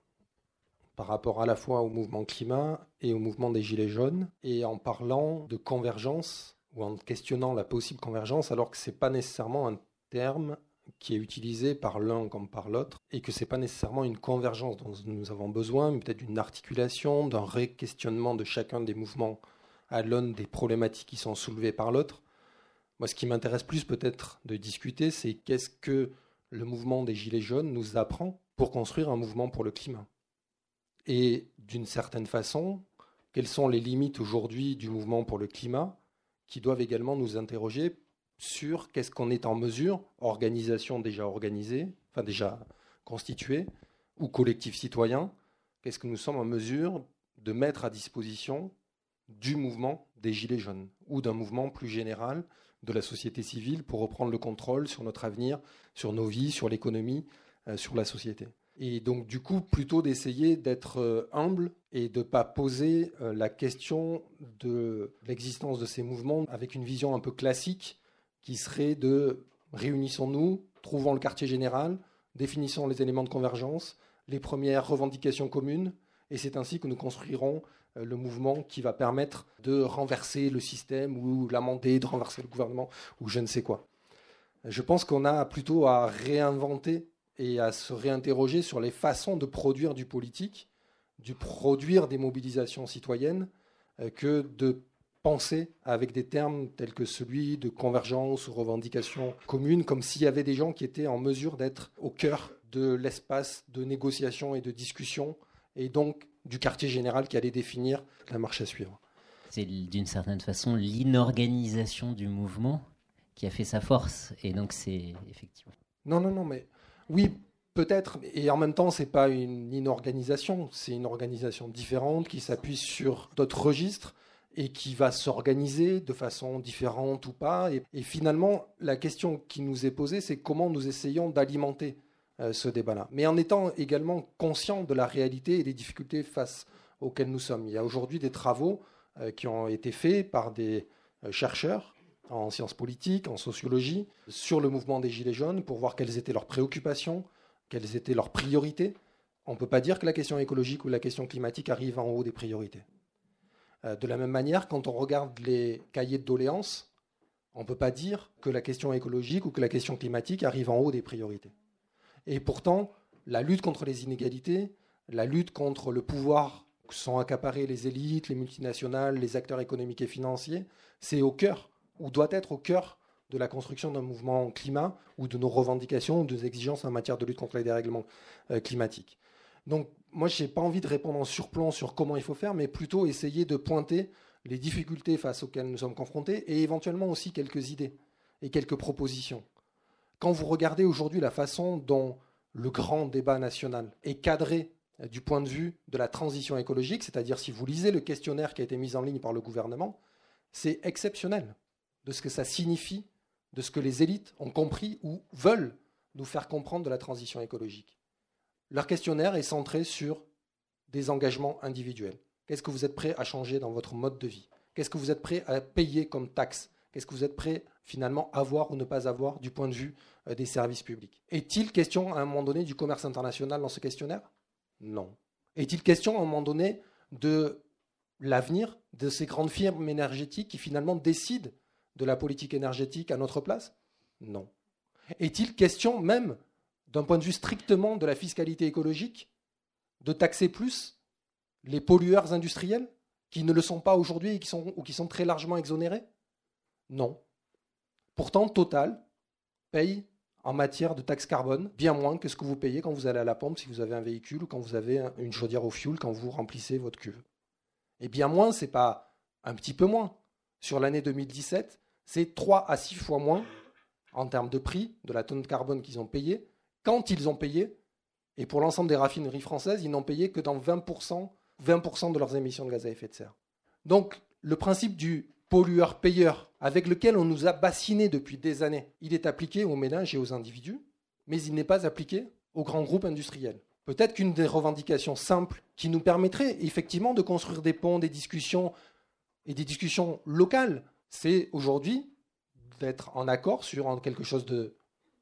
par rapport à la fois au mouvement climat et au mouvement des Gilets jaunes, et en parlant de convergence ou en questionnant la possible convergence, alors que ce n'est pas nécessairement un terme qui est utilisé par l'un comme par l'autre, et que ce n'est pas nécessairement une convergence dont nous avons besoin, mais peut-être d'une articulation, d'un réquestionnement de chacun des mouvements à l'aune des problématiques qui sont soulevées par l'autre. Moi, ce qui m'intéresse plus peut-être de discuter, c'est qu'est-ce que le mouvement des Gilets jaunes nous apprend pour construire un mouvement pour le climat? Et d'une certaine façon, quelles sont les limites aujourd'hui du mouvement pour le climat qui doivent également nous interroger sur qu'est-ce qu'on est en mesure, organisation déjà organisée, enfin déjà constituée, ou collectif citoyen, qu'est-ce que nous sommes en mesure de mettre à disposition du mouvement des Gilets jaunes ou d'un mouvement plus général de la société civile pour reprendre le contrôle sur notre avenir, sur nos vies, sur l'économie, euh, sur la société. Et donc, du coup, plutôt d'essayer d'être euh, humble et de ne pas poser euh, la question de l'existence de ces mouvements avec une vision un peu classique qui serait de réunissons-nous, trouvons le quartier général, définissons les éléments de convergence, les premières revendications communes, et c'est ainsi que nous construirons euh, le mouvement qui va permettre de renverser le système ou l'amender, de renverser le gouvernement ou je ne sais quoi. Je pense qu'on a plutôt à réinventer et à se réinterroger sur les façons de produire du politique, de produire des mobilisations citoyennes, euh, que de penser avec des termes tels que celui de convergence ou revendication commune, comme s'il y avait des gens qui étaient en mesure d'être au cœur de l'espace de négociation et de discussion, et donc du quartier général qui allait définir la marche à suivre. C'est d'une certaine façon l'inorganisation du mouvement qui a fait sa force, et donc c'est effectivement. Non, non, non, mais oui, peut-être, et en même temps, ce n'est pas une inorganisation, c'est une organisation différente qui s'appuie sur d'autres registres et qui va s'organiser de façon différente ou pas. Et, finalement, la question qui nous est posée, c'est comment nous essayons d'alimenter euh, ce débat-là, mais en étant également conscient de la réalité et des difficultés face auxquelles nous sommes. Il y a aujourd'hui des travaux euh, qui ont été faits par des euh, chercheurs en sciences politiques, en sociologie, sur le mouvement des Gilets jaunes pour voir quelles étaient leurs préoccupations, quelles étaient leurs priorités. On ne peut pas dire que la question écologique ou la question climatique arrivent en haut des priorités. Euh, de la même manière, quand on regarde les cahiers de doléances, on ne peut pas dire que la question écologique ou que la question climatique arrivent en haut des priorités. Et pourtant, la lutte contre les inégalités, la lutte contre le pouvoir que sont accaparés les élites, les multinationales, les acteurs économiques et financiers, c'est au cœur ou doit être au cœur de la construction d'un mouvement climat ou de nos revendications ou de nos exigences en matière de lutte contre les dérèglements euh, climatiques. Donc moi, je n'ai pas envie de répondre en surplomb sur comment il faut faire, mais plutôt essayer de pointer les difficultés face auxquelles nous sommes confrontés et éventuellement aussi quelques idées et quelques propositions. Quand vous regardez aujourd'hui la façon dont le grand débat national est cadré euh, du point de vue de la transition écologique, c'est-à-dire si vous lisez le questionnaire qui a été mis en ligne par le gouvernement, c'est exceptionnel de ce que ça signifie, de ce que les élites ont compris ou veulent nous faire comprendre de la transition écologique. Leur questionnaire est centré sur des engagements individuels. Qu'est-ce que vous êtes prêt à changer dans votre mode de vie? Qu'est-ce que vous êtes prêt à payer comme taxe? Qu'est-ce que vous êtes prêt finalement à avoir ou ne pas avoir du point de vue euh, des services publics? Est-il question à un moment donné du commerce international dans ce questionnaire? Non. Est-il question à un moment donné de l'avenir de ces grandes firmes énergétiques qui finalement décident de la politique énergétique à notre place? Non. Est-il question même, d'un point de vue strictement de la fiscalité écologique, de taxer plus les pollueurs industriels qui ne le sont pas aujourd'hui ou qui sont très largement exonérés? Non. Pourtant, Total paye en matière de taxe carbone bien moins que ce que vous payez quand vous allez à la pompe si vous avez un véhicule ou quand vous avez une chaudière au fioul quand vous remplissez votre cuve. Et bien moins, c'est pas un petit peu moins. Sur l'année 2017, c'est 3 à 6 fois moins en termes de prix de la tonne de carbone qu'ils ont payé, quand ils ont payé. Et pour l'ensemble des raffineries françaises, ils n'ont payé que dans 20%, 20 de leurs émissions de gaz à effet de serre. Donc, le principe du pollueur-payeur, avec lequel on nous a bassinés depuis des années, il est appliqué aux ménages et aux individus, mais il n'est pas appliqué aux grands groupes industriels. Peut-être qu'une des revendications simples qui nous permettrait effectivement de construire des ponts, des discussions et des discussions locales, c'est aujourd'hui d'être en accord sur quelque chose de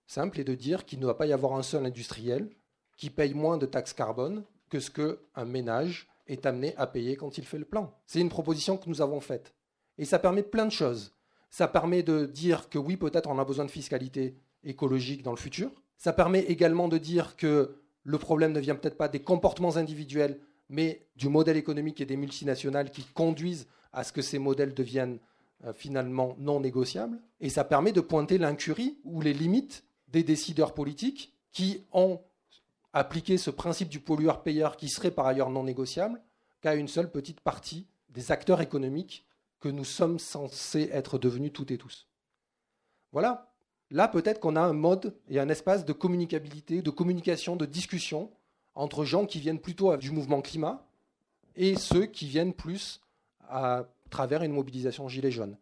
simple et de dire qu'il ne va pas y avoir un seul industriel qui paye moins de taxes carbone que ce qu'un ménage est amené à payer quand il fait le plan. C'est une proposition que nous avons faite. Et ça permet plein de choses. Ça permet de dire que oui, peut-être on a besoin de fiscalité écologique dans le futur. Ça permet également de dire que le problème ne vient peut-être pas des comportements individuels, mais du modèle économique et des multinationales qui conduisent à ce que ces modèles deviennent euh, finalement non négociables. Et ça permet de pointer l'incurie ou les limites des décideurs politiques qui ont appliqué ce principe du pollueur-payeur qui serait par ailleurs non négociable qu'à une seule petite partie des acteurs économiques que nous sommes censés être devenus toutes et tous. Voilà. Là, peut-être qu'on a un mode et un espace de communicabilité, de communication, de discussion entre gens qui viennent plutôt du mouvement climat et ceux qui viennent plus à travers une mobilisation gilet jaune.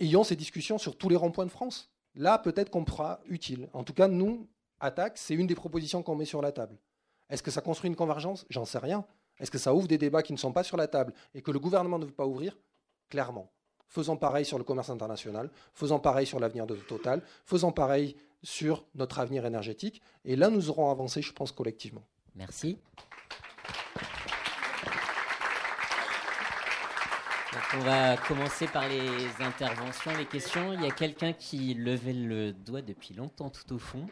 Ayons ces discussions sur tous les ronds-points de France. Là, peut-être qu'on pourra utile. En tout cas, nous, attaque, c'est une des propositions qu'on met sur la table. Est-ce que ça construit une convergence? J'en sais rien. Est-ce que ça ouvre des débats qui ne sont pas sur la table et que le gouvernement ne veut pas ouvrir? Clairement. Faisons pareil sur le commerce international, faisons pareil sur l'avenir de Total, faisons pareil sur notre avenir énergétique. Et là, nous aurons avancé, je pense, collectivement. Merci. On va commencer par les interventions, les questions. Il y a quelqu'un qui levait le doigt depuis longtemps tout au fond.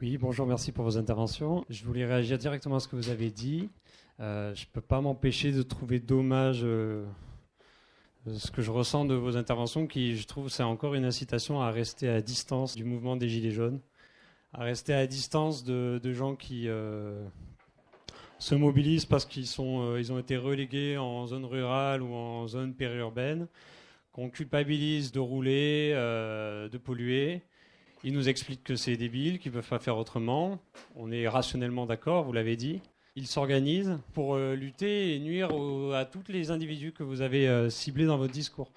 Oui, bonjour, merci pour vos interventions. Je voulais réagir directement à ce que vous avez dit. Euh, je ne peux pas m'empêcher de trouver dommage euh, ce que je ressens de vos interventions, qui je trouve c'est encore une incitation à rester à distance du mouvement des Gilets jaunes, à rester à distance de, gens qui euh, se mobilisent parce qu'ils ils ont été relégués en zone rurale ou en zone périurbaine, qu'on culpabilise de rouler, de polluer ils nous expliquent que c'est débile, qu'ils ne peuvent pas faire autrement. On est rationnellement d'accord, vous l'avez dit. Ils s'organisent pour euh, lutter et nuire à tous les individus que vous avez euh, ciblés dans votre discours.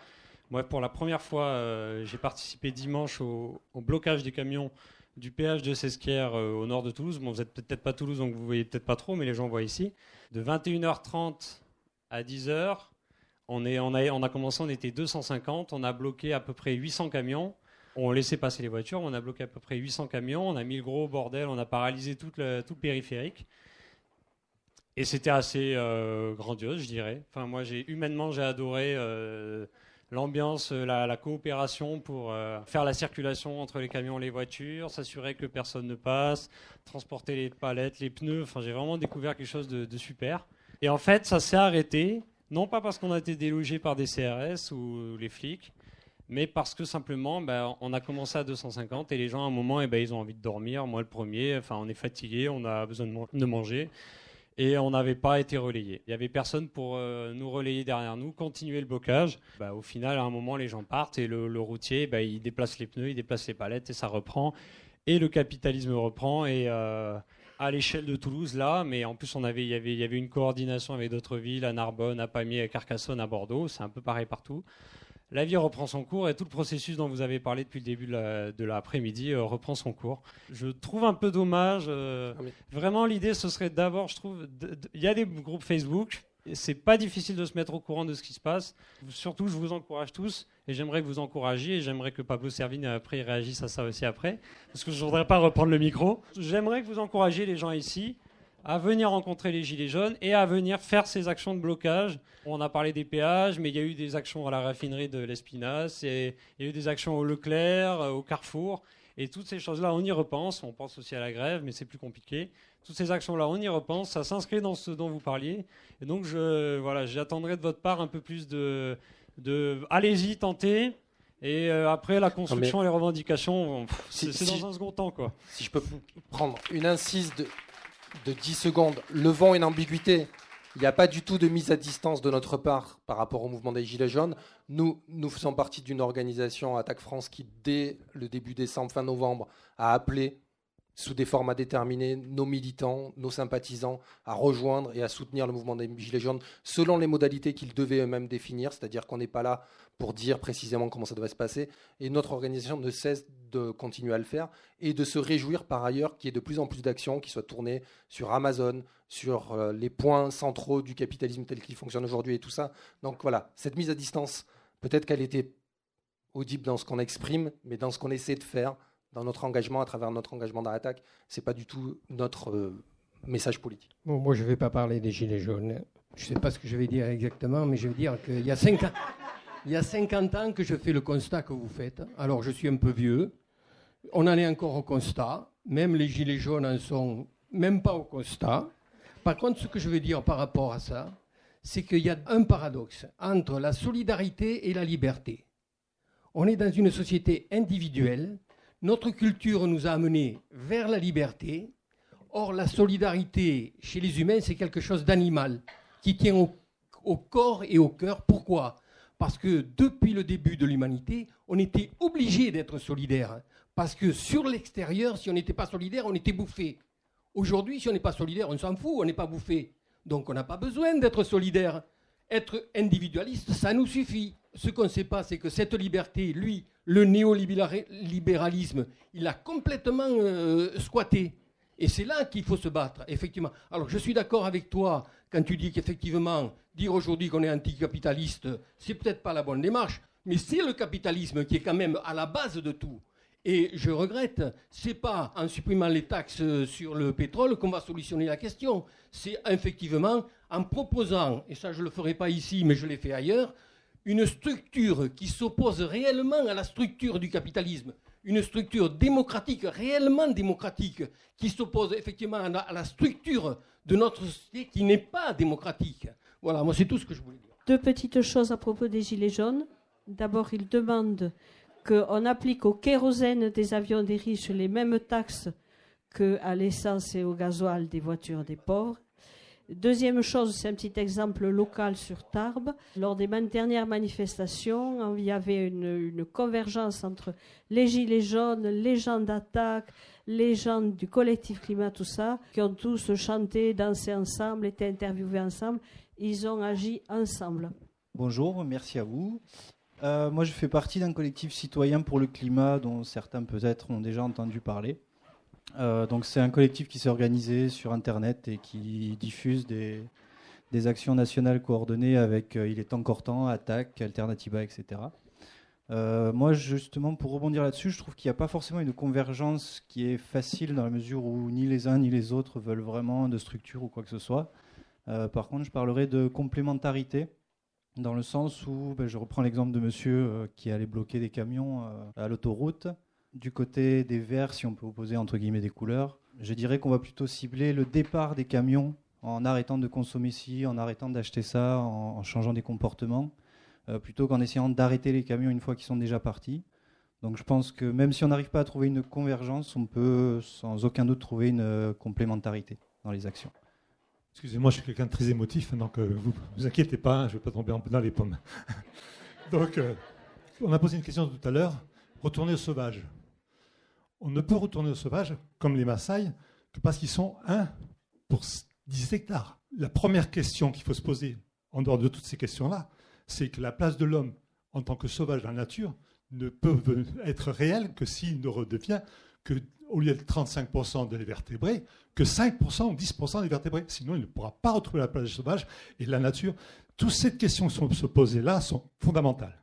Moi, pour la première fois, euh, j'ai participé dimanche au, blocage des camions du péage de Sesquières au nord de Toulouse. Bon, vous n'êtes peut-être pas Toulouse, donc vous voyez peut-être pas trop, mais les gens voient ici. De 21h30 à 10h, on, est, on, a, commencé, on était 250, on a bloqué à peu près 800 camions. On laissait passer les voitures, on a bloqué à peu près 800 camions, on a mis le gros bordel, on a paralysé tout le, périphérique. Et c'était assez euh, grandiose, je dirais. Enfin, moi, humainement, j'ai adoré euh, l'ambiance, la, coopération pour euh, faire la circulation entre les camions et les voitures, s'assurer que personne ne passe, transporter les palettes, les pneus. Enfin, j'ai vraiment découvert quelque chose de, de super. Et en fait, ça s'est arrêté, non pas parce qu'on a été délogé par des CRS ou les flics, mais parce que simplement, ben, on a commencé à 250 et les gens, à un moment, eh ben, ils ont envie de dormir. Moi, le premier, enfin, on est fatigué, on a besoin de, manger. Et on n'avait pas été relayé. Il n'y avait personne pour euh, nous relayer derrière nous, continuer le blocage. Ben, au final, à un moment, les gens partent et le, routier, ben, il déplace les pneus, il déplace les palettes et ça reprend. Et le capitalisme reprend. Et euh, à l'échelle de Toulouse, là, mais en plus, on avait, y avait, il y avait une coordination avec d'autres villes, à Narbonne, à Pamiers, à Carcassonne, à Bordeaux. C'est un peu pareil partout la vie reprend son cours et tout le processus dont vous avez parlé depuis le début de l'après-midi euh, reprend son cours. Je trouve un peu dommage. Euh, ah vraiment, l'idée, ce serait d'abord, je trouve, il y a des groupes Facebook. C'est pas difficile de se mettre au courant de ce qui se passe. Surtout, je vous encourage tous et j'aimerais que vous encouragiez et j'aimerais que Pablo Servigne après réagisse à ça aussi après parce que je voudrais pas reprendre le micro. J'aimerais que vous encouragiez les gens ici à venir rencontrer les Gilets jaunes et à venir faire ces actions de blocage. On a parlé des péages, mais il y a eu des actions à la raffinerie de l'Espinasse, et il y a eu des actions au Leclerc, euh, au Carrefour. Et toutes ces choses-là, on y repense. On pense aussi à la grève, mais c'est plus compliqué. Toutes ces actions-là, on y repense. Ça s'inscrit dans ce dont vous parliez. Et donc, je, voilà, j'attendrai de votre part un peu plus de, de allez-y, tentez. Et euh, après, la construction et les revendications, c'est dans un second temps. Quoi. Si je peux prendre une incise de, de 10 secondes, levant une ambiguïté. Il n'y a pas du tout de mise à distance de notre part par rapport au mouvement des Gilets jaunes. Nous, nous faisons partie d'une organisation, Attaque France, qui, dès le début décembre, fin novembre, a appelé sous des formats déterminés, nos militants, nos sympathisants, à rejoindre et à soutenir le mouvement des Gilets jaunes selon les modalités qu'ils devaient eux-mêmes définir, c'est-à-dire qu'on n'est pas là pour dire précisément comment ça devrait se passer. Et notre organisation ne cesse de continuer à le faire et de se réjouir par ailleurs qu'il y ait de plus en plus d'actions qui soient tournées sur Amazon, sur euh, les points centraux du capitalisme tel qu'il fonctionne aujourd'hui et tout ça. Donc voilà, cette mise à distance, peut-être qu'elle était audible dans ce qu'on exprime, mais dans ce qu'on essaie de faire, dans notre engagement, à travers notre engagement dans l'attaque, ce n'est pas du tout notre euh, message politique. Moi, je ne vais pas parler des Gilets jaunes. Je ne sais pas ce que je vais dire exactement, mais je vais dire qu'il y a 50, il y a 50 ans que je fais le constat que vous faites. Alors, je suis un peu vieux. On en est encore au constat. Même les Gilets jaunes en sont même pas au constat. Par contre, ce que je veux dire par rapport à ça, c'est qu'il y a un paradoxe entre la solidarité et la liberté. On est dans une société individuelle notre culture nous a amenés vers la liberté. Or, la solidarité chez les humains, c'est quelque chose d'animal, qui tient au, corps et au cœur. Pourquoi? Parce que depuis le début de l'humanité, on était obligé d'être solidaire. Parce que sur l'extérieur, si on n'était pas solidaire, on était bouffé. Aujourd'hui, si on n'est pas solidaire, on s'en fout, on n'est pas bouffé. Donc on n'a pas besoin d'être solidaire. Être individualiste, ça nous suffit. Ce qu'on ne sait pas, c'est que cette liberté, lui, le néolibéralisme, il a complètement euh, squatté. Et c'est là qu'il faut se battre, effectivement. Alors, je suis d'accord avec toi quand tu dis qu'effectivement, dire aujourd'hui qu'on est anticapitaliste, c'est peut-être pas la bonne démarche, mais c'est le capitalisme qui est quand même à la base de tout. Et je regrette, c'est pas en supprimant les taxes sur le pétrole qu'on va solutionner la question. C'est effectivement en proposant, et ça je le ferai pas ici, mais je l'ai fait ailleurs, une structure qui s'oppose réellement à la structure du capitalisme, une structure démocratique, réellement démocratique, qui s'oppose effectivement à la, structure de notre société qui n'est pas démocratique. Voilà, moi c'est tout ce que je voulais dire. Deux petites choses à propos des Gilets jaunes. D'abord, ils demandent qu'on applique au kérosène des avions des riches les mêmes taxes qu'à l'essence et au gasoil des voitures des pauvres. Deuxième chose, c'est un petit exemple local sur Tarbes. Lors des dernières manifestations, il y avait une, convergence entre les Gilets jaunes, les gens d'attaque, les gens du collectif climat, tout ça, qui ont tous chanté, dansé ensemble, été interviewés ensemble. Ils ont agi ensemble. Bonjour, merci à vous. Euh, moi, je fais partie d'un collectif citoyen pour le climat dont certains peut-être ont déjà entendu parler. Euh, donc c'est un collectif qui s'est organisé sur Internet et qui diffuse des, actions nationales coordonnées avec euh, Il est encore temps, Attaque, Alternativa, etc. Euh, moi, justement, pour rebondir là-dessus, je trouve qu'il n'y a pas forcément une convergence qui est facile dans la mesure où ni les uns ni les autres veulent vraiment de structure ou quoi que ce soit. par contre, je parlerai de complémentarité dans le sens où, ben, je reprends l'exemple de monsieur qui allait bloquer des camions à l'autoroute du côté des verts, si on peut opposer entre guillemets des couleurs, je dirais qu'on va plutôt cibler le départ des camions en arrêtant de consommer ci, en arrêtant d'acheter ça, en, changeant des comportements, euh, plutôt qu'en essayant d'arrêter les camions une fois qu'ils sont déjà partis. Donc je pense que même si on n'arrive pas à trouver une convergence, on peut sans aucun doute trouver une euh, complémentarité dans les actions. Excusez-moi, je suis quelqu'un de très émotif, donc euh, vous vous inquiétez pas, hein, je ne vais pas tomber dans les pommes. donc, on a posé une question tout à l'heure, retourner au sauvage on ne peut retourner au sauvage, comme les Maasai, que parce qu'ils sont 1 pour 10 hectares. La première question qu'il faut se poser, en dehors de toutes ces questions-là, c'est que la place de l'homme en tant que sauvage dans la nature ne peut être réelle que s'il ne redevient que, au lieu de 35% des vertébrés, que 5% ou 10% des vertébrés. Sinon, il ne pourra pas retrouver la place sauvage et la nature. Toutes ces questions qui sont se là sont fondamentales.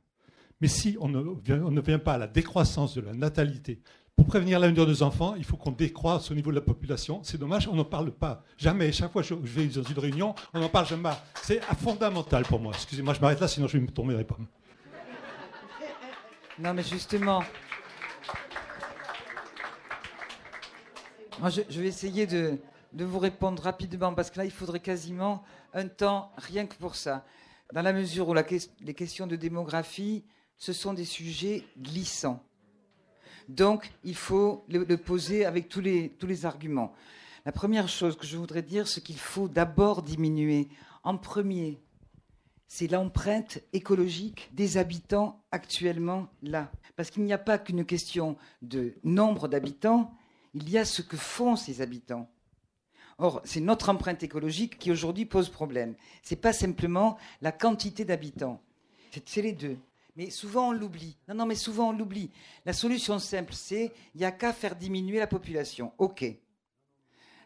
Mais si on ne vient pas à la décroissance de la natalité, pour prévenir l'avenir de nos enfants, il faut qu'on décroisse au niveau de la population. C'est dommage, on n'en parle pas. Jamais. Chaque fois que je vais dans une réunion, on n'en parle jamais. C'est fondamental pour moi. Excusez-moi, je m'arrête là, sinon je vais me tomber les pommes. Non, mais justement. Je, vais essayer de, vous répondre rapidement, parce que là, il faudrait quasiment un temps rien que pour ça. Dans la mesure où les questions de démographie, ce sont des sujets glissants. Donc, il faut le, poser avec tous les, tous les arguments. La première chose que je voudrais dire, c'est qu'il faut d'abord diminuer. En premier, c'est l'empreinte écologique des habitants actuellement là. Parce qu'il n'y a pas qu'une question de nombre d'habitants, il y a ce que font ces habitants. Or, c'est notre empreinte écologique qui aujourd'hui pose problème. Ce n'est pas simplement la quantité d'habitants. C'est les deux. Mais souvent on l'oublie. Non, non, mais souvent on l'oublie. La solution simple, c'est il n'y a qu'à faire diminuer la population. OK.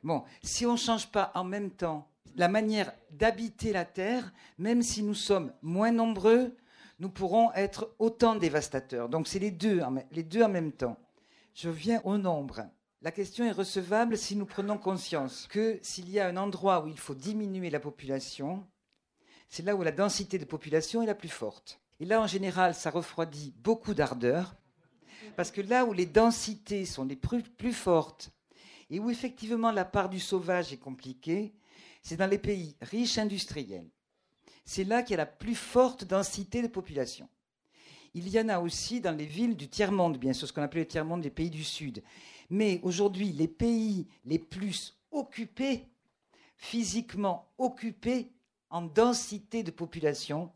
Bon, si on ne change pas en même temps la manière d'habiter la Terre, même si nous sommes moins nombreux, nous pourrons être autant dévastateurs. Donc c'est les deux, les deux en même temps. Je viens au nombre. La question est recevable si nous prenons conscience que s'il y a un endroit où il faut diminuer la population, c'est là où la densité de population est la plus forte. Et là, en général, ça refroidit beaucoup d'ardeur, parce que là où les densités sont les plus, fortes, et où effectivement la part du sauvage est compliquée, c'est dans les pays riches industriels. C'est là qu'il y a la plus forte densité de population. Il y en a aussi dans les villes du tiers-monde, bien sûr, ce qu'on appelle le tiers-monde des pays du Sud. Mais aujourd'hui, les pays les plus occupés, physiquement occupés en densité de population,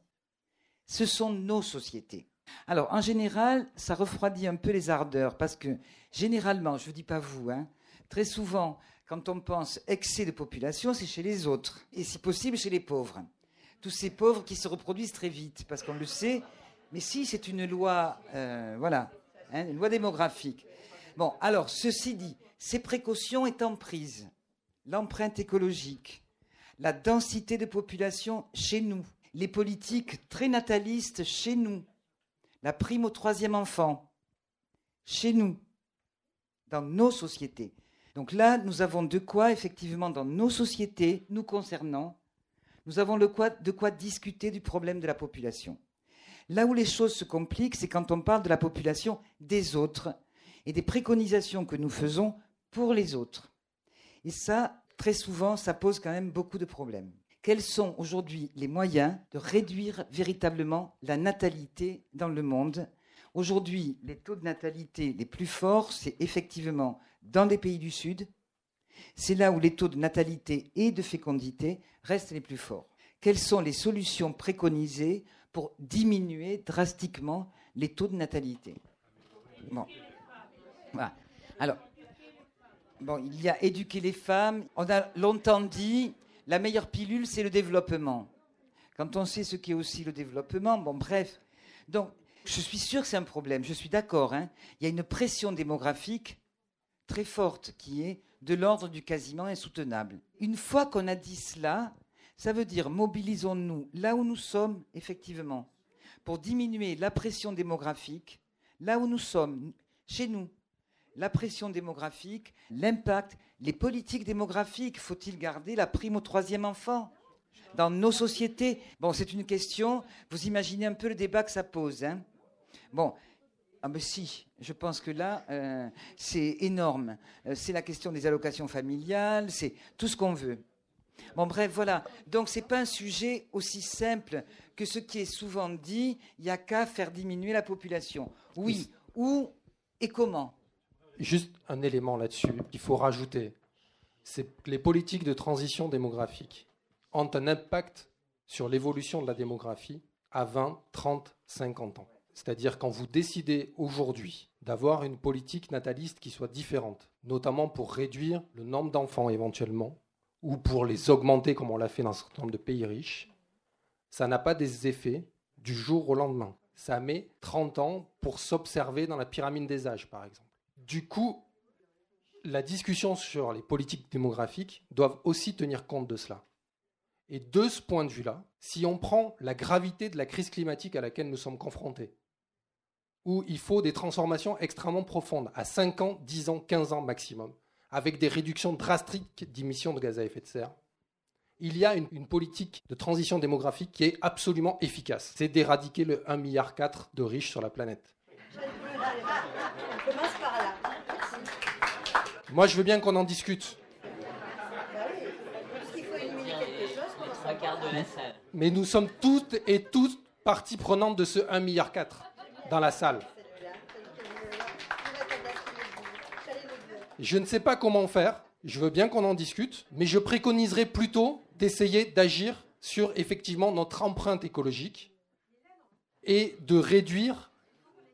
ce sont nos sociétés. Alors, en général, ça refroidit un peu les ardeurs, parce que généralement, je ne dis pas vous, hein, très souvent, quand on pense excès de population, c'est chez les autres, et si possible chez les pauvres. Tous ces pauvres qui se reproduisent très vite, parce qu'on le sait, mais si c'est une loi, euh, voilà, hein, une loi démographique. Bon, alors, ceci dit, ces précautions étant prises, l'empreinte écologique, la densité de population chez nous, les politiques très natalistes chez nous, la prime au troisième enfant, chez nous, dans nos sociétés. Donc là, nous avons de quoi, effectivement, dans nos sociétés, nous concernant, nous avons de quoi discuter du problème de la population. Là où les choses se compliquent, c'est quand on parle de la population des autres et des préconisations que nous faisons pour les autres. Et ça, très souvent, ça pose quand même beaucoup de problèmes quels sont aujourd'hui les moyens de réduire véritablement la natalité dans le monde Aujourd'hui, les taux de natalité les plus forts, c'est effectivement dans les pays du Sud. C'est là où les taux de natalité et de fécondité restent les plus forts. Quelles sont les solutions préconisées pour diminuer drastiquement les taux de natalité Bon. Alors, il y a éduquer les femmes. On a longtemps dit la meilleure pilule, c'est le développement. Quand on sait ce qu'est aussi le développement, bon, bref. Donc, je suis sûr que c'est un problème, je suis d'accord. Hein. Il y a une pression démographique très forte qui est de l'ordre du quasiment insoutenable. Une fois qu'on a dit cela, ça veut dire mobilisons-nous là où nous sommes, effectivement, pour diminuer la pression démographique, là où nous sommes, chez nous, la pression démographique, l'impact, les politiques démographiques. Faut-il garder la prime au troisième enfant dans nos sociétés? Bon, c'est une question. Vous imaginez un peu le débat que ça pose. Hein? Bon. Ah ben si, je pense que là, euh, c'est énorme. Euh, c'est la question des allocations familiales, c'est tout ce qu'on veut. Bon, bref, voilà. Donc, ce n'est pas un sujet aussi simple que ce qui est souvent dit, il n'y a qu'à faire diminuer la population. Oui, où et comment? Juste un élément là-dessus qu'il faut rajouter, c'est que les politiques de transition démographique ont un impact sur l'évolution de la démographie à 20, 30, 50 ans. C'est-à-dire quand vous décidez aujourd'hui d'avoir une politique nataliste qui soit différente, notamment pour réduire le nombre d'enfants éventuellement, ou pour les augmenter comme on l'a fait dans un certain nombre de pays riches, ça n'a pas des effets du jour au lendemain. Ça met 30 ans pour s'observer dans la pyramide des âges, par exemple. Du coup, la discussion sur les politiques démographiques doivent aussi tenir compte de cela. Et de ce point de vue-là, si on prend la gravité de la crise climatique à laquelle nous sommes confrontés, où il faut des transformations extrêmement profondes, à 5 ans, 10 ans, 15 ans maximum, avec des réductions drastiques d'émissions de gaz à effet de serre, il y a une, une, politique de transition démographique qui est absolument efficace. C'est d'éradiquer le 1,4 milliard de riches sur la planète. Moi, je veux bien qu'on en discute. Mais nous sommes toutes et toutes parties prenantes de ce 1,4 milliard dans la salle. Je ne sais pas comment faire. Je veux bien qu'on en discute, mais je préconiserais plutôt d'essayer d'agir sur effectivement notre empreinte écologique et de réduire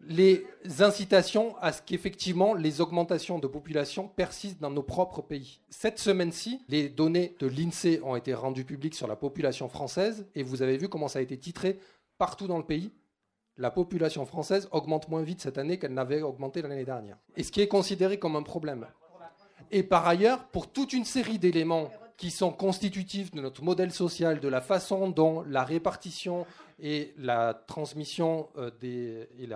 les incitations à ce qu'effectivement les augmentations de population persistent dans nos propres pays. Cette semaine-ci, les données de l'INSEE ont été rendues publiques sur la population française et vous avez vu comment ça a été titré partout dans le pays. La population française augmente moins vite cette année qu'elle n'avait augmenté l'année dernière. Et ce qui est considéré comme un problème. Et par ailleurs, pour toute une série d'éléments qui sont constitutifs de notre modèle social, de la façon dont la répartition et la transmission euh, des, et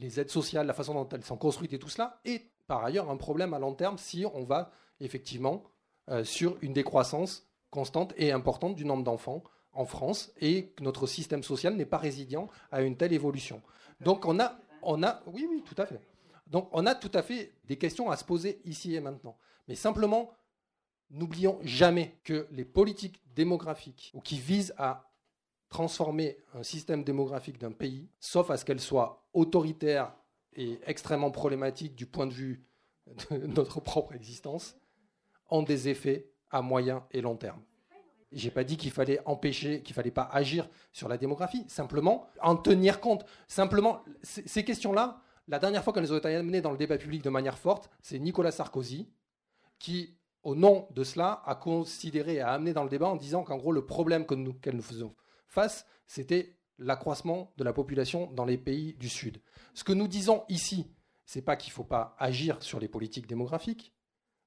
les aides sociales, la façon dont elles sont construites et tout cela, est par ailleurs un problème à long terme si on va effectivement euh, sur une décroissance constante et importante du nombre d'enfants en France et que notre système social n'est pas résilient à une telle évolution. Donc on a, on a, oui, oui, tout à fait. Donc on a tout à fait des questions à se poser ici et maintenant. Mais simplement, n'oublions jamais que les politiques démographiques ou qui visent à transformer un système démographique d'un pays, sauf à ce qu'elle soit autoritaire et extrêmement problématique du point de vue de notre propre existence, ont des effets à moyen et long terme. Je n'ai pas dit qu'il fallait empêcher, qu'il fallait pas agir sur la démographie, simplement en tenir compte. Simplement, ces questions-là, la dernière fois qu'elles ont été amenées dans le débat public de manière forte, c'est Nicolas Sarkozy qui, au nom de cela, a considéré et a amené dans le débat en disant qu'en gros, le problème que nous, nous faisons face, c'était l'accroissement de la population dans les pays du Sud. Ce que nous disons ici, c'est pas qu'il ne faut pas agir sur les politiques démographiques,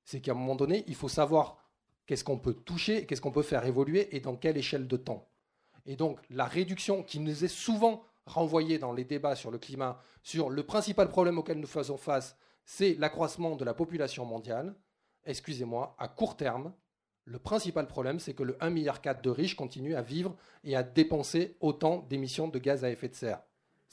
c'est qu'à un moment donné, il faut savoir qu'est-ce qu'on peut toucher, qu'est-ce qu'on peut faire évoluer et dans quelle échelle de temps. Et donc la réduction qui nous est souvent renvoyée dans les débats sur le climat, sur le principal problème auquel nous faisons face, c'est l'accroissement de la population mondiale. Excusez-moi, à court terme, le principal problème, c'est que le 1,4 milliard de riches continue à vivre et à dépenser autant d'émissions de gaz à effet de serre.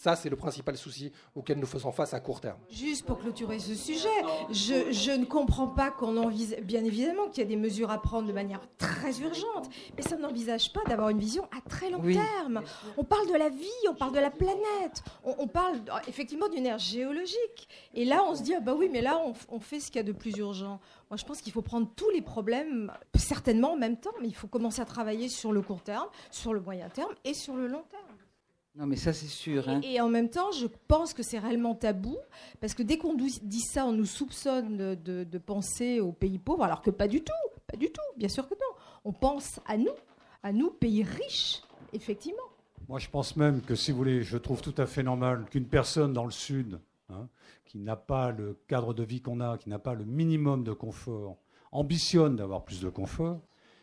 Ça, c'est le principal souci auquel nous faisons face à court terme. Juste pour clôturer ce sujet, je, ne comprends pas qu'on envisage, bien évidemment qu'il y a des mesures à prendre de manière très urgente, mais ça n'envisage pas d'avoir une vision à très long terme. On parle de la vie, on parle de la planète, on, parle effectivement d'une ère géologique. Et là, on se dit, ah bah oui, mais là, on, on fait ce qu'il y a de plus urgent. Moi, je pense qu'il faut prendre tous les problèmes, certainement en même temps, mais il faut commencer à travailler sur le court terme, sur le moyen terme et sur le long terme. Non, mais ça, c'est sûr. Hein. Et, en même temps, je pense que c'est réellement tabou, parce que dès qu'on dit ça, on nous soupçonne de, penser aux pays pauvres, alors que pas du tout, pas du tout, bien sûr que non. On pense à nous, à nous, pays riches, effectivement. Moi, je pense même que, si vous voulez, je trouve tout à fait normal qu'une personne dans le Sud, hein, qui n'a pas le cadre de vie qu'on a, qui n'a pas le minimum de confort, ambitionne d'avoir plus de confort,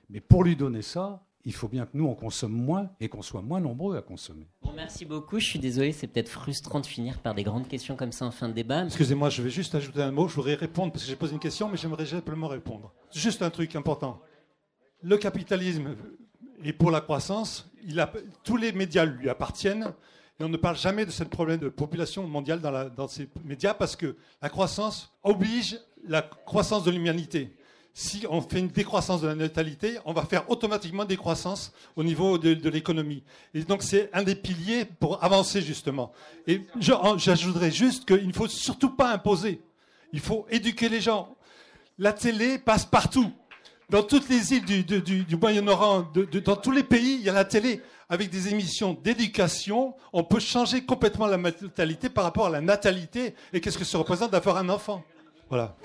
mais pour lui donner ça, il faut bien que nous, on consomme moins et qu'on soit moins nombreux à consommer. Bon, merci beaucoup. Je suis désolé, c'est peut-être frustrant de finir par des grandes questions comme ça en fin de débat. Excusez-moi, je vais juste ajouter un mot. Je voudrais répondre parce que j'ai posé une question, mais j'aimerais simplement répondre. Juste un truc important. Le capitalisme est pour la croissance. Il a, tous les médias lui appartiennent. Et on ne parle jamais de ce problème de population mondiale dans, la, dans ces médias parce que la croissance oblige la croissance de l'humanité si on fait une décroissance de la natalité, on va faire automatiquement une décroissance au niveau de, l'économie. Et donc c'est un des piliers pour avancer justement. Et j'ajouterais juste qu'il ne faut surtout pas imposer. Il faut éduquer les gens. La télé passe partout. Dans toutes les îles du, Moyen-Orient, dans tous les pays, il y a la télé. Avec des émissions d'éducation, on peut changer complètement la natalité par rapport à la natalité et qu'est-ce que ça représente d'avoir un enfant? Voilà.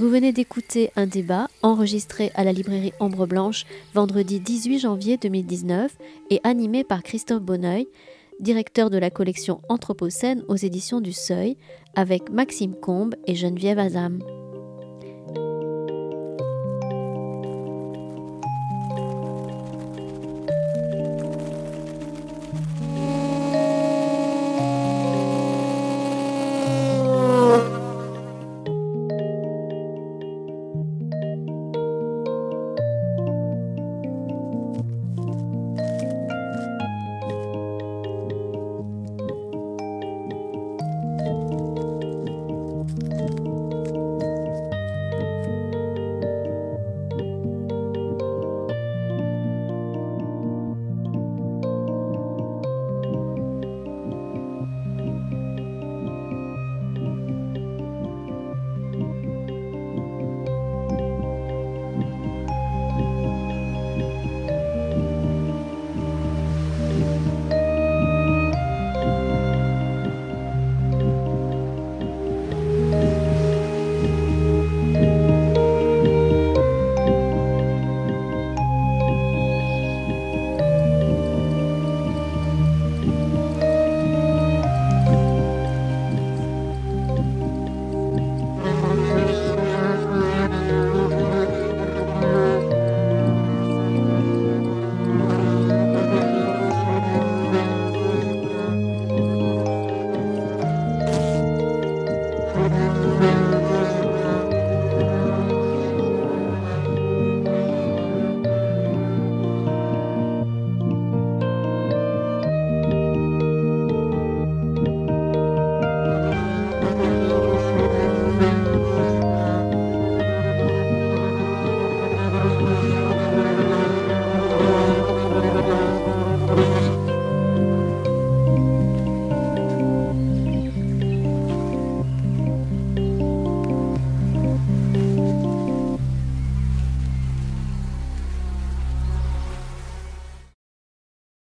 Vous venez d'écouter un débat enregistré à la librairie Ombre Blanche vendredi 18 janvier 2019 et animé par Christophe Bonneuil, directeur de la collection Anthropocène aux éditions du Seuil, avec Maxime Combe et Geneviève Azam.